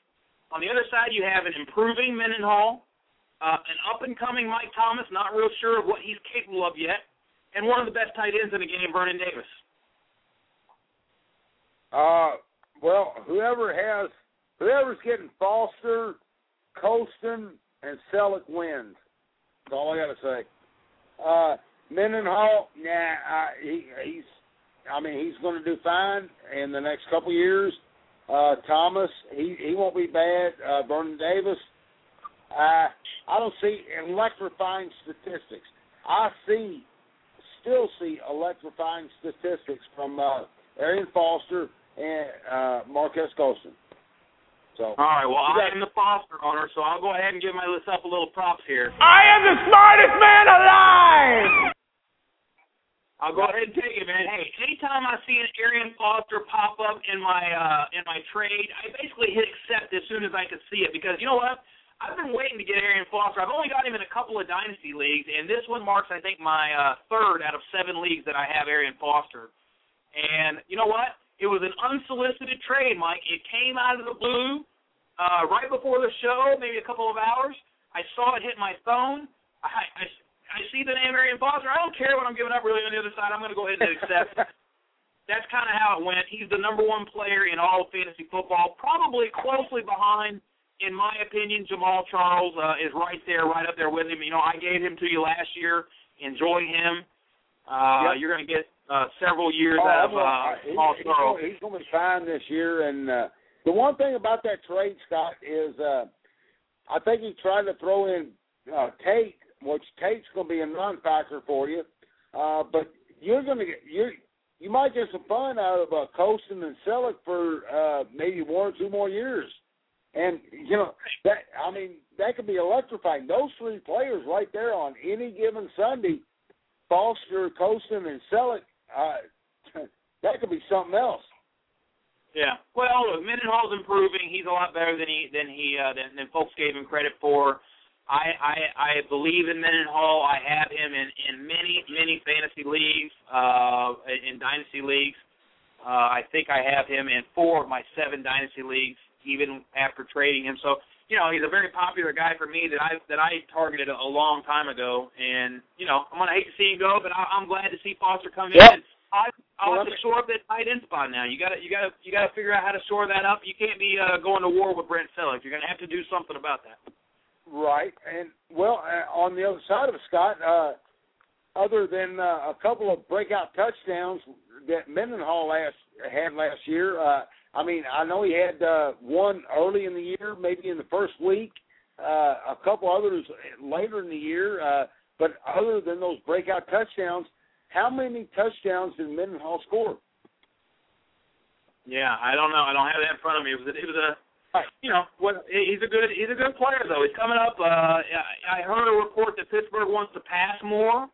On the other side, you have an improving Mendenhall, uh, an up and coming Mike Thomas, not real sure of what he's capable of yet, and one of the best tight ends in the game, Vernon Davis. Uh, well, whoever has whoever's getting Foster, Colston, and Celek wins. That's all I got to say. Uh, Mendenhall, nah, uh, he, he's, I mean, he's going to do fine in the next couple years. Uh, Thomas, he he won't be bad. Uh, Vernon Davis, uh, I don't see electrifying statistics. I see, still see electrifying statistics from uh, Arian Foster and uh, Marques Colston. So, all right. Well, I am the Foster owner, so I'll go ahead and give myself a little props here. I am the smartest man alive. I'll go ahead and take it, man. Hey, anytime I see an Arian Foster pop up in my uh in my trade, I basically hit accept as soon as I can see it because you know what? I've been waiting to get Arian Foster. I've only got him in a couple of dynasty leagues, and this one marks, I think, my uh, third out of seven leagues that I have Arian Foster. And you know what? It was an unsolicited trade, Mike. It came out of the blue uh, right before the show, maybe a couple of hours. I saw it hit my phone. I, I, I see the name Arian Foster. I don't care what I'm giving up really on the other side. I'm going to go ahead and accept. That's kind of how it went. He's the number one player in all of fantasy football, probably closely behind, in my opinion, Jamaal Charles uh, is right there, right up there with him. You know, I gave him to you last year. Enjoy him. Uh, yep. You're going to get uh, several years oh, out of uh, he, he's, going, he's going to be fine this year. And uh, the one thing about that trade, Scott, is uh, I think he tried to throw in uh, Tate, which Tate's going to be a non-factor for you. Uh, but you're going to get you you might get some fun out of uh, Colston and Celek for uh, maybe one or two more years. And you know that I mean that could be electrifying. Those three players right there on any given Sunday Foster, Colston, and Celek, uh, that could be something else. Yeah. Well, look, Mendenhall's improving. He's a lot better than he than he uh, than, than folks gave him credit for. I I I believe in Mendenhall. I have him in in many many fantasy leagues, uh, in dynasty leagues. Uh, I think I have him in four of my seven dynasty leagues, even after trading him. So you know, he's a very popular guy for me that I that I targeted a, a long time ago, and you know, I'm gonna hate to see him go, but I, I'm glad to see Foster come yep. in. I, I'll have to shore up that tight end spot now. You gotta, you gotta, you gotta figure out how to shore that up. You can't be uh, going to war with Brent Celek. You're gonna have to do something about that. Right, and well, uh, on the other side of it, Scott, uh, other than uh, a couple of breakout touchdowns that Mendenhall last had last year, uh, I mean, I know he had uh, one early in the year, maybe in the first week, uh, a couple others later in the year. Uh, but other than those breakout touchdowns, how many touchdowns did Mendenhall score? Yeah, I don't know. I don't have that in front of me. It was a, it was a you know what he's a good he's a good player though. He's coming up. Uh, I heard a report that Pittsburgh wants to pass more.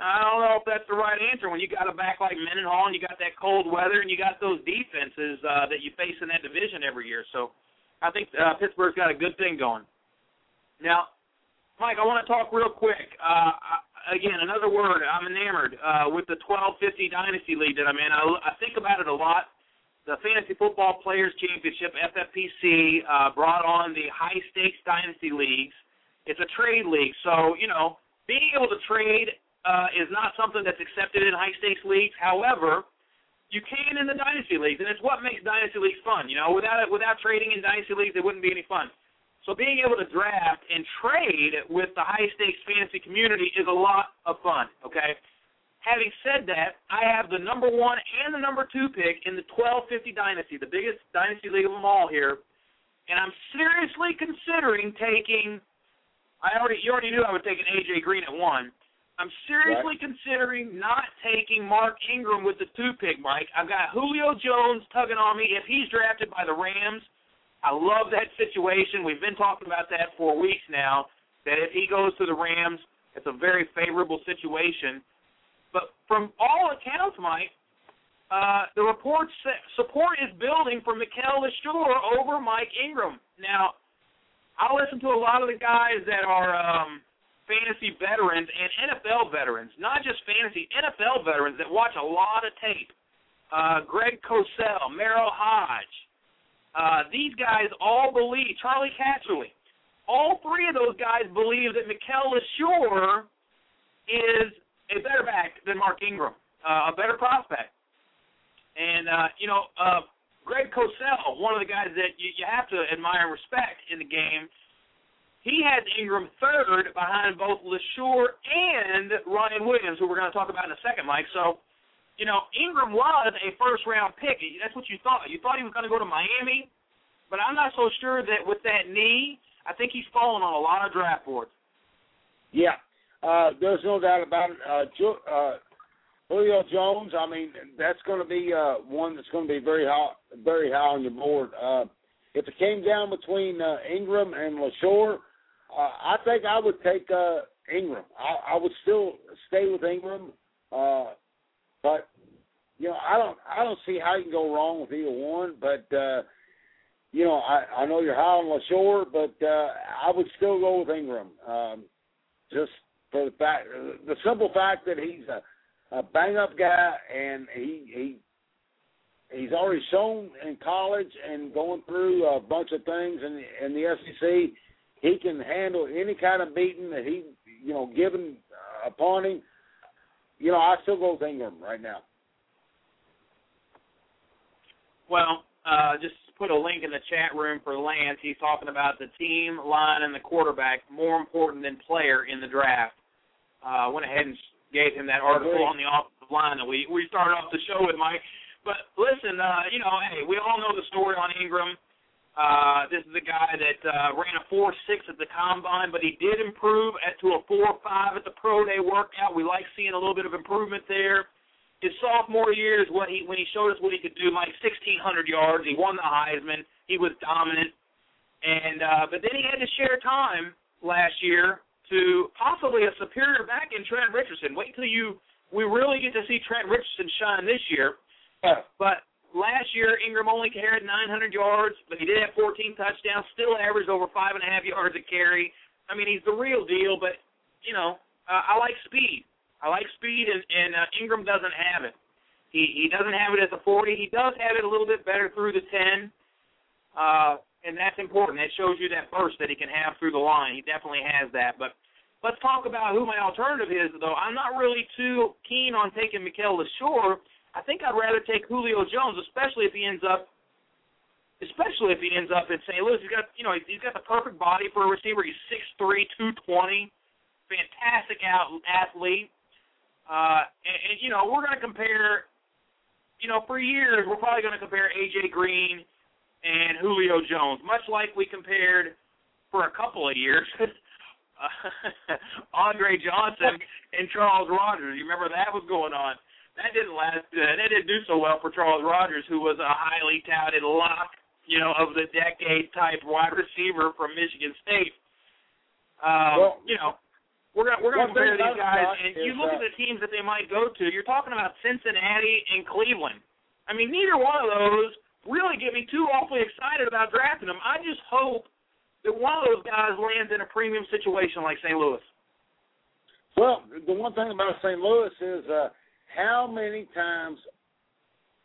I don't know if that's the right answer when you got a back like Mendenhall and you got that cold weather and you got those defenses uh, that you face in that division every year. So I think uh, Pittsburgh's got a good thing going. Now, Mike, I want to talk real quick. Uh, again, another word. I'm enamored uh, with the 1250 Dynasty League that I'm in. I, I think about it a lot the Fantasy Football Players Championship, FFPC, uh, brought on the high stakes dynasty leagues. It's a trade league, so you know being able to trade uh, is not something that's accepted in high stakes leagues. However, you can in the dynasty leagues, and it's what makes dynasty leagues fun. You know, without it, without trading in dynasty leagues, it wouldn't be any fun. So being able to draft and trade with the high stakes fantasy community is a lot of fun. Okay, Having said that, I have the number one and the number two pick in the 1250 Dynasty, the biggest dynasty league of them all here, and I'm seriously considering taking. I already you already knew I would take an AJ Green at one. I'm seriously right. considering not taking Mark Ingram with the two pick, Mike. I've got Julio Jones tugging on me if he's drafted by the Rams. I love that situation. We've been talking about that for weeks now. That if he goes to the Rams, it's a very favorable situation. But from all accounts, Mike, uh, the reports support is building for Mikel Leshoure over Mike Ingram. Now, I listen to a lot of the guys that are um, fantasy veterans and NFL veterans, not just fantasy, NFL veterans that watch a lot of tape. Uh, Greg Cosell, Merril Hoge, uh, these guys all believe, Charley Casserly, all three of those guys believe that Mikel Leshoure is a better back than Mark Ingram, uh, a better prospect. And uh, you know, uh, Greg Cosell, one of the guys that you, you have to admire and respect in the game, he has Ingram third behind both Leshoure and Ryan Williams, who we're going to talk about in a second, Mike. So, you know, Ingram was a first round pick. That's what you thought. You thought he was going to go to Miami, but I'm not so sure that with that knee, I think he's fallen on a lot of draft boards. Yeah, uh, there's no doubt about it. Uh, uh, Julio Jones, I mean, that's going to be uh, one that's going to be very high, very high on your board. Uh, if it came down between uh, Ingram and Leshoure, uh, I think I would take uh, Ingram. I, I would still stay with Ingram, uh, but you know, I don't, I don't see how you can go wrong with either one. But uh, you know, I, I know you're high on Leshoure, but uh, I would still go with Ingram. Um, just for the fact, the simple fact that he's a, a bang up guy and he he he's already shown in college and going through a bunch of things in in the SEC, he can handle any kind of beating that he you know given uh, upon him. You know, I still go with Ingram right now. Well, uh, just put a link in the chat room for Lance. He's talking about the team, line, and the quarterback more important than player in the draft uh, went ahead and gave him that article on the offensive line that we we started off the show with, Mike. But listen, uh, you know, hey, we all know the story on Ingram. Uh, this is a guy that uh, ran a four six at the combine, but he did improve at to a four five at the pro day workout. We like seeing a little bit of improvement there. His sophomore year is what he when he showed us what he could do, like sixteen hundred yards. He won the Heisman. He was dominant, and uh, but then he had to share time last year to possibly a superior back in Trent Richardson. Wait till you we really get to see Trent Richardson shine this year. Yeah. But last year Ingram only carried 900 yards, but he did have 14 touchdowns. Still averaged over five and a half yards a carry. I mean, he's the real deal. But you know, uh, I like speed. I like speed, and, and uh, Ingram doesn't have it. He he doesn't have it at the 40. He does have it a little bit better through the 10. Uh, and that's important. That shows you that burst that he can have through the line. He definitely has that. But let's talk about who my alternative is, though. I'm not really too keen on taking Mikel Leshoure. I think I'd rather take Julio Jones, especially if he ends up, especially if he ends up in St. Louis. He's got, you know, he's got the perfect body for a receiver. He's six three, two twenty, fantastic out athlete. Uh, and, and you know, we're going to compare. You know, for years we're probably going to compare AJ Green and Julio Jones, much like we compared for a couple of years Andre Johnson and Charles Rogers. You remember that was going on? That didn't last. Uh, that didn't do so well for Charles Rogers, who was a highly touted lock, you know, of the decade type wide receiver from Michigan State. Um, Well, you know, we're gonna we're gonna compare these guys, and you look uh, at the teams that they might go to. You're talking about Cincinnati and Cleveland. I mean, neither one of those really get me too awfully excited about drafting them. I just hope that one of those guys lands in a premium situation like St. Louis. Well, the one thing about St. Louis is uh, how many times,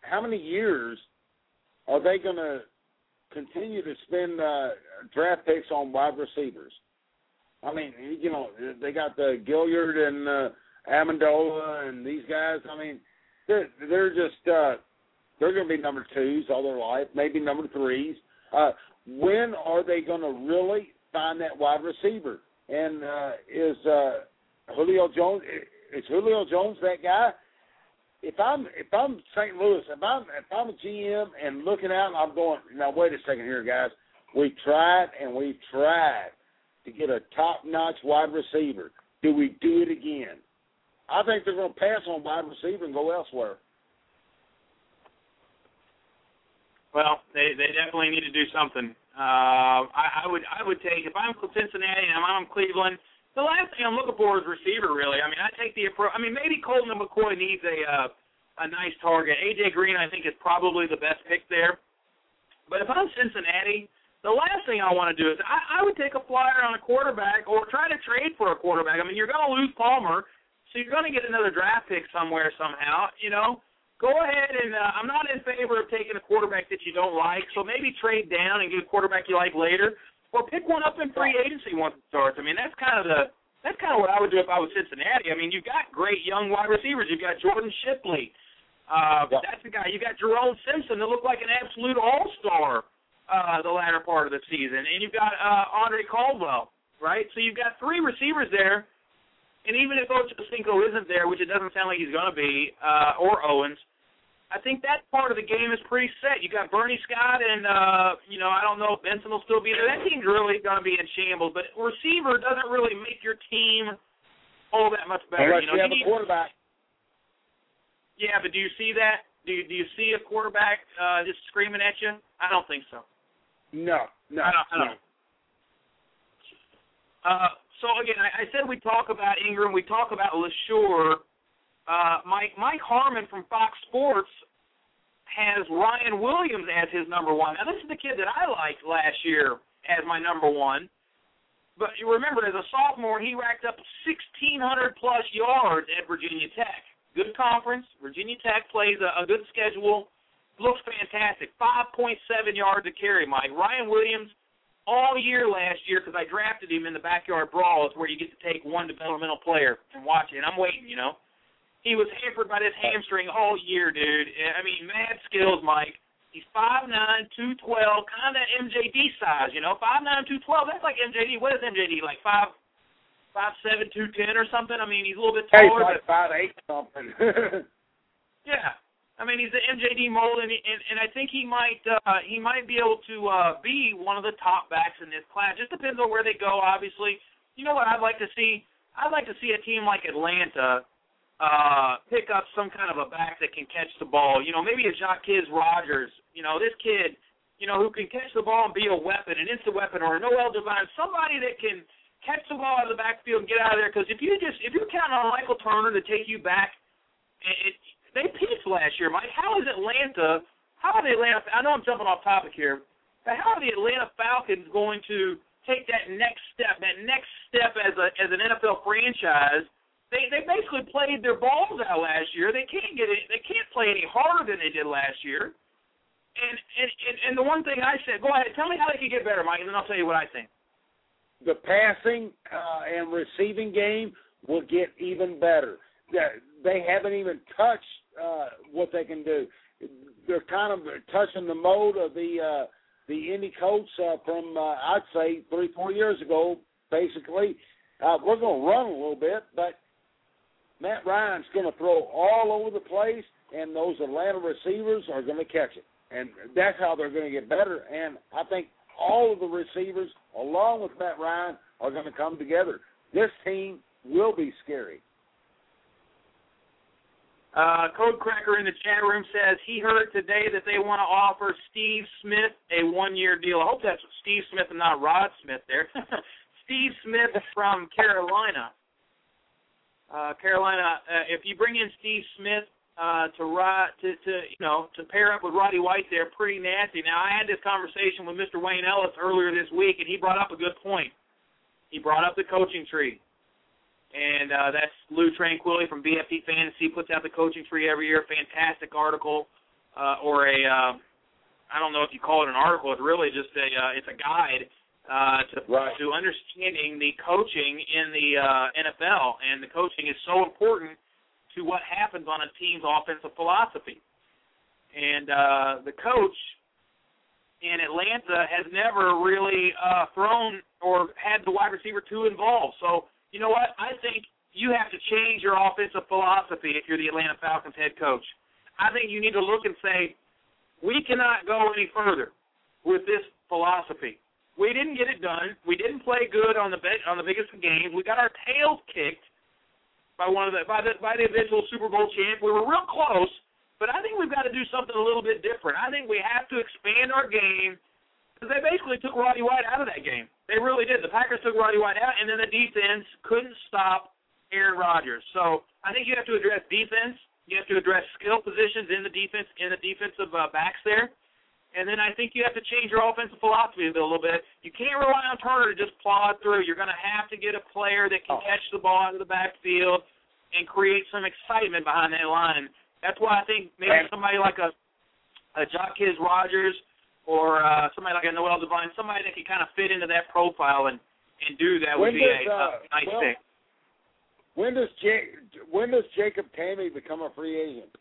how many years are they going to continue to spend uh, draft picks on wide receivers? I mean, you know, they got the Gilliard and uh, Amendola and these guys. I mean, they're they're just uh, they're going to be number twos all their life, maybe number threes. Uh, when are they going to really find that wide receiver? And uh, is uh, Julio Jones is Julio Jones that guy? If I'm if I'm St. Louis, if I'm if I'm a GM and looking out, and I'm going now. Wait a second here, guys. We tried and we tried to get a top-notch wide receiver. Do we do it again? I think they're going to pass on wide receiver and go elsewhere. Well, they they definitely need to do something. Uh, I, I would I would take if I'm Cincinnati and I'm Cleveland. The last thing I'm looking for is receiver. Really, I mean, I take the approach. I mean, maybe Colton McCoy needs a uh, a nice target. AJ Green, I think, is probably the best pick there. But if I'm Cincinnati, the last thing I want to do is I, I would take a flyer on a quarterback or try to trade for a quarterback. I mean, you're going to lose Palmer, so you're going to get another draft pick somewhere somehow. You know, go ahead and uh, I'm not in favor of taking a quarterback that you don't like. So maybe trade down and get a quarterback you like later, or pick one up in free agency once it starts. I mean, that's kind of the that's kind of what I would do if I was Cincinnati. I mean, you've got great young wide receivers. You've got Jordan Shipley. Uh, Yeah. That's the guy. You got Jerome Simpson that looked like an absolute all star uh, the latter part of the season, and you've got uh, Andre Caldwell, right? So you've got three receivers there, and even if Ocho Cinco isn't there, which it doesn't sound like he's going to be, uh, or Owens, I think that part of the game is pretty set. You got Bernie Scott, and uh, you know I don't know if Benson will still be there. That team's really going to be in shambles, but receiver doesn't really make your team all that much better. Unless you you, know, have you a need- quarterback. yeah, but do you see that? Do you, do you see a quarterback uh, just screaming at you? I don't think so. No, no, I don't. I don't. Uh, so again, I, I said we talk about Ingram, we talk about Leshoure. Uh, Mike Mike Harmon from Fox Sports has Ryan Williams as his number one. Now this is the kid that I liked last year as my number one. But you remember, as a sophomore, he racked up 1,600 plus yards at Virginia Tech. Good conference. Virginia Tech plays a, a good schedule. Looks fantastic. 5.7 yards a carry, Mike. Ryan Williams, all year last year, because I drafted him in the backyard brawl, is where you get to take one developmental player and watch it. And I'm waiting, you know. He was hampered by this hamstring all year, dude. I mean, mad skills, Mike. He's 5'9", 212, kind of that MJD size, you know. 5'9", 212, that's like MJD. What is MJD, like 5, 5'7", 210 or something? I mean, he's a little bit taller. Hey, like five eight something. Yeah, I mean he's the MJD mold, and, and and I think he might uh, he might be able to uh, be one of the top backs in this class. Just depends on where they go, obviously. You know what I'd like to see? I'd like to see a team like Atlanta uh, pick up some kind of a back that can catch the ball. You know, maybe a Jacquizz Rodgers. You know, this kid, you know, who can catch the ball and be a weapon, an instant weapon, or a Noel Devine, somebody that can catch the ball out of the backfield and get out of there. Because if you just if you're counting on Michael Turner to take you back, it, it, they peaked last year, Mike. How is Atlanta? How are the Atlanta? I know I'm jumping off topic here, but how are the Atlanta Falcons going to take that next step? That next step as a as an NFL franchise. They they basically played their balls out last year. They can't get it. They can't play any harder than they did last year. And and and, and the one thing I said, go ahead, tell me how they can get better, Mike, and then I'll tell you what I think. the passing uh, and receiving game will get even better. They- They haven't even touched uh, what they can do. They're kind of touching the mold of the uh, the Indy Colts uh, from uh, I'd say three four years ago. Basically, uh, we're going to run a little bit, but Matt Ryan's going to throw all over the place, and those Atlanta receivers are going to catch it, and that's how they're going to get better. And I think all of the receivers, along with Matt Ryan, are going to come together. This team will be scary. Uh, Code Cracker in the chat room says he heard today that they want to offer Steve Smith a one-year deal. I hope that's Steve Smith and not Rod Smith there. Steve Smith from Carolina. Uh, Carolina, uh, if you bring in Steve Smith uh, to ride to, to you know to pair up with Roddy White, they're pretty nasty. Now I had this conversation with Mr. Wayne Ellis earlier this week, and he brought up a good point. He brought up the coaching tree and uh, that's Lou Tranquilli from BFT Fantasy puts out the coaching tree every year. Fantastic article, uh, or a uh, I don't know if you call it an article. It's really just a uh, it's a guide uh, to right. to understanding the coaching in the uh, NFL, and the coaching is so important to what happens on a team's offensive philosophy. And uh, the coach in Atlanta has never really uh, thrown or had the wide receiver two involved. So you know what? I think you have to change your offensive philosophy if you're the Atlanta Falcons head coach. I think you need to look and say, we cannot go any further with this philosophy. We didn't get it done. We didn't play good on the be- on the biggest of games. We got our tails kicked by one of the by the by the eventual Super Bowl champ. We were real close, but I think we've got to do something a little bit different. I think we have to expand our game because they basically took Roddy White out of that game. They really did. The Packers took Roddy White out, and then the defense couldn't stop Aaron Rodgers. So I think you have to address defense. You have to address skill positions in the defense in the defensive uh, backs there. And then I think you have to change your offensive philosophy a little bit. You can't rely on Turner to just plod through. You're going to have to get a player that can oh. catch the ball out of the backfield and create some excitement behind that line. That's why I think maybe somebody like a a Jacquizz Rodgers or uh, somebody like a Noel Devine, somebody that can kind of fit into that profile and and do that would when be does, a, uh, a nice well, pick. When does J- when does Jacob Tamme become a free agent?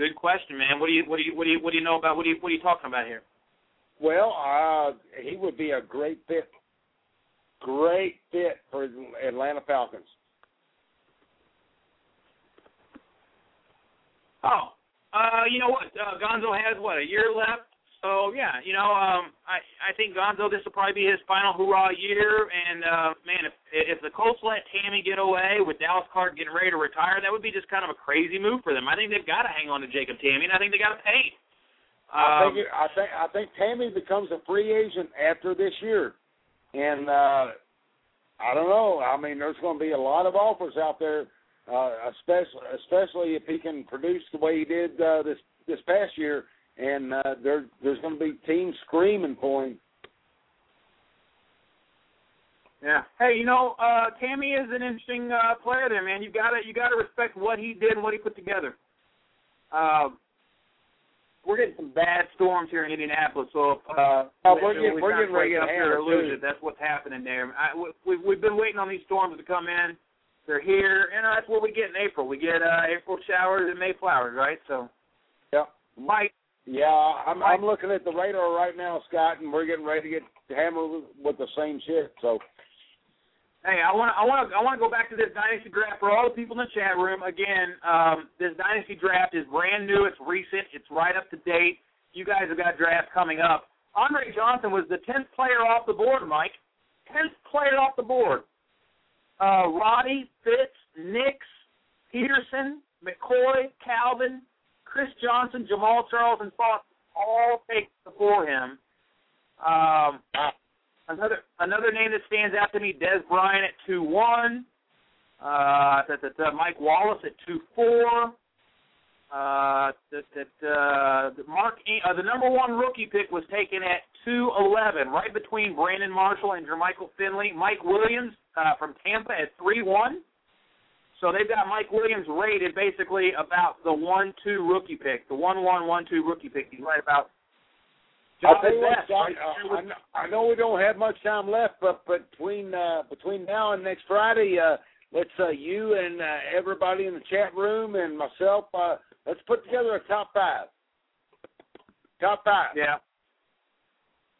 Good question, man. What do you what do you what do you what do you know about what do you what are you talking about here? Well, uh, he would be a great fit, great fit for Atlanta Falcons. Oh, uh, you know what? Uh, Gonzo has what a year left. So yeah, you know, um, I I think Gonzo this will probably be his final hurrah year. And uh, man, if if the Colts let Tamme get away with Dallas Clark getting ready to retire, that would be just kind of a crazy move for them. I think they've got to hang on to Jacob Tamme, and I think they got to pay. Um, I think it, I think I think Tamme becomes a free agent after this year, and uh, I don't know. I mean, there's going to be a lot of offers out there, uh, especially especially if he can produce the way he did uh, this this past year and uh, there there's going to be teams screaming for him. Yeah. Hey, you know, uh Tamme is an interesting uh player there, man. You gotta you gotta respect what he did and what he put together. Uh, we're getting some bad storms here in Indianapolis, so if, uh, oh, we're getting, we're getting ready up to here to lose it. That's what's happening there. I, we, we've been waiting on these storms to come in. They're here, and that's what we get in April. We get uh April showers and May flowers, right? So, yeah. Mike, yeah, I'm I'm looking at the radar right now, Scott, and we're getting ready to get hammered with the same shit. So, hey, I want to I want I want to go back to this dynasty draft for all the people in the chat room. Again, um, this dynasty draft is brand new. It's recent. It's right up to date. You guys have got drafts coming up. Andre Johnson was the tenth player off the board, Mike. Tenth player off the board. Uh, Roddy, Fitz, Nix, Peterson, McCoy, Calvin, Chris Johnson, Jamaal Charles, and Fox all take before him. Um, another another name that stands out to me: Dez Bryant at two one. Uh, that, that, uh, Mike Wallace at two four. Uh, that that uh, Mark uh, the number one rookie pick was taken at two eleven, right between Brandon Marshall and Jermichael Finley. Mike Williams uh, from Tampa at three one. So they've got Mike Williams rated basically about the one-two rookie pick, the one-one-one-two rookie pick. He's right about. I'll tell you what, Scott, uh, I, know, we don't have much time left, but between uh, between now and next Friday, uh, let's uh, you and uh, everybody in the chat room and myself, uh, let's put together a top five. Top five. Yeah.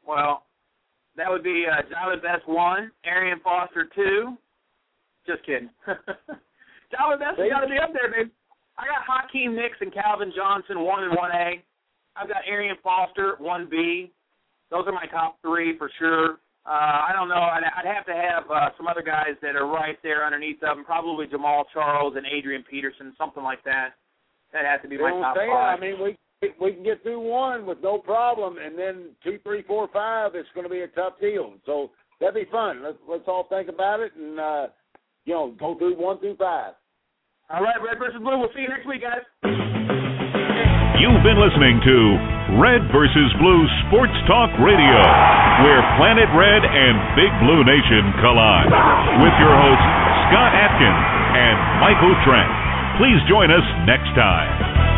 Well, that would be uh, Jahvid Best one, Arian Foster two. Just kidding. Jahvid Best got to be up there, baby. I got Hakeem Nicks and Calvin Johnson one and one A. I've got Arian Foster one B. those are my top three for sure. Uh, I don't know. I'd, I'd have to have uh, some other guys that are right there underneath them. Probably Jamaal Charles and Adrian Peterson, something like that. That has to be my top five. I mean, we we can get through one with no problem, and then two, three, four, five, it's going to be a tough deal. So that'd be fun. Let's let's all think about it and uh, you know go through one through five. All right, Red versus Blue. We'll see you next week, guys. You've been listening to Red versus Blue Sports Talk Radio, where Planet Red and Big Blue Nation collide. With your hosts, Scott Atkins and Michael Trent. Please join us next time.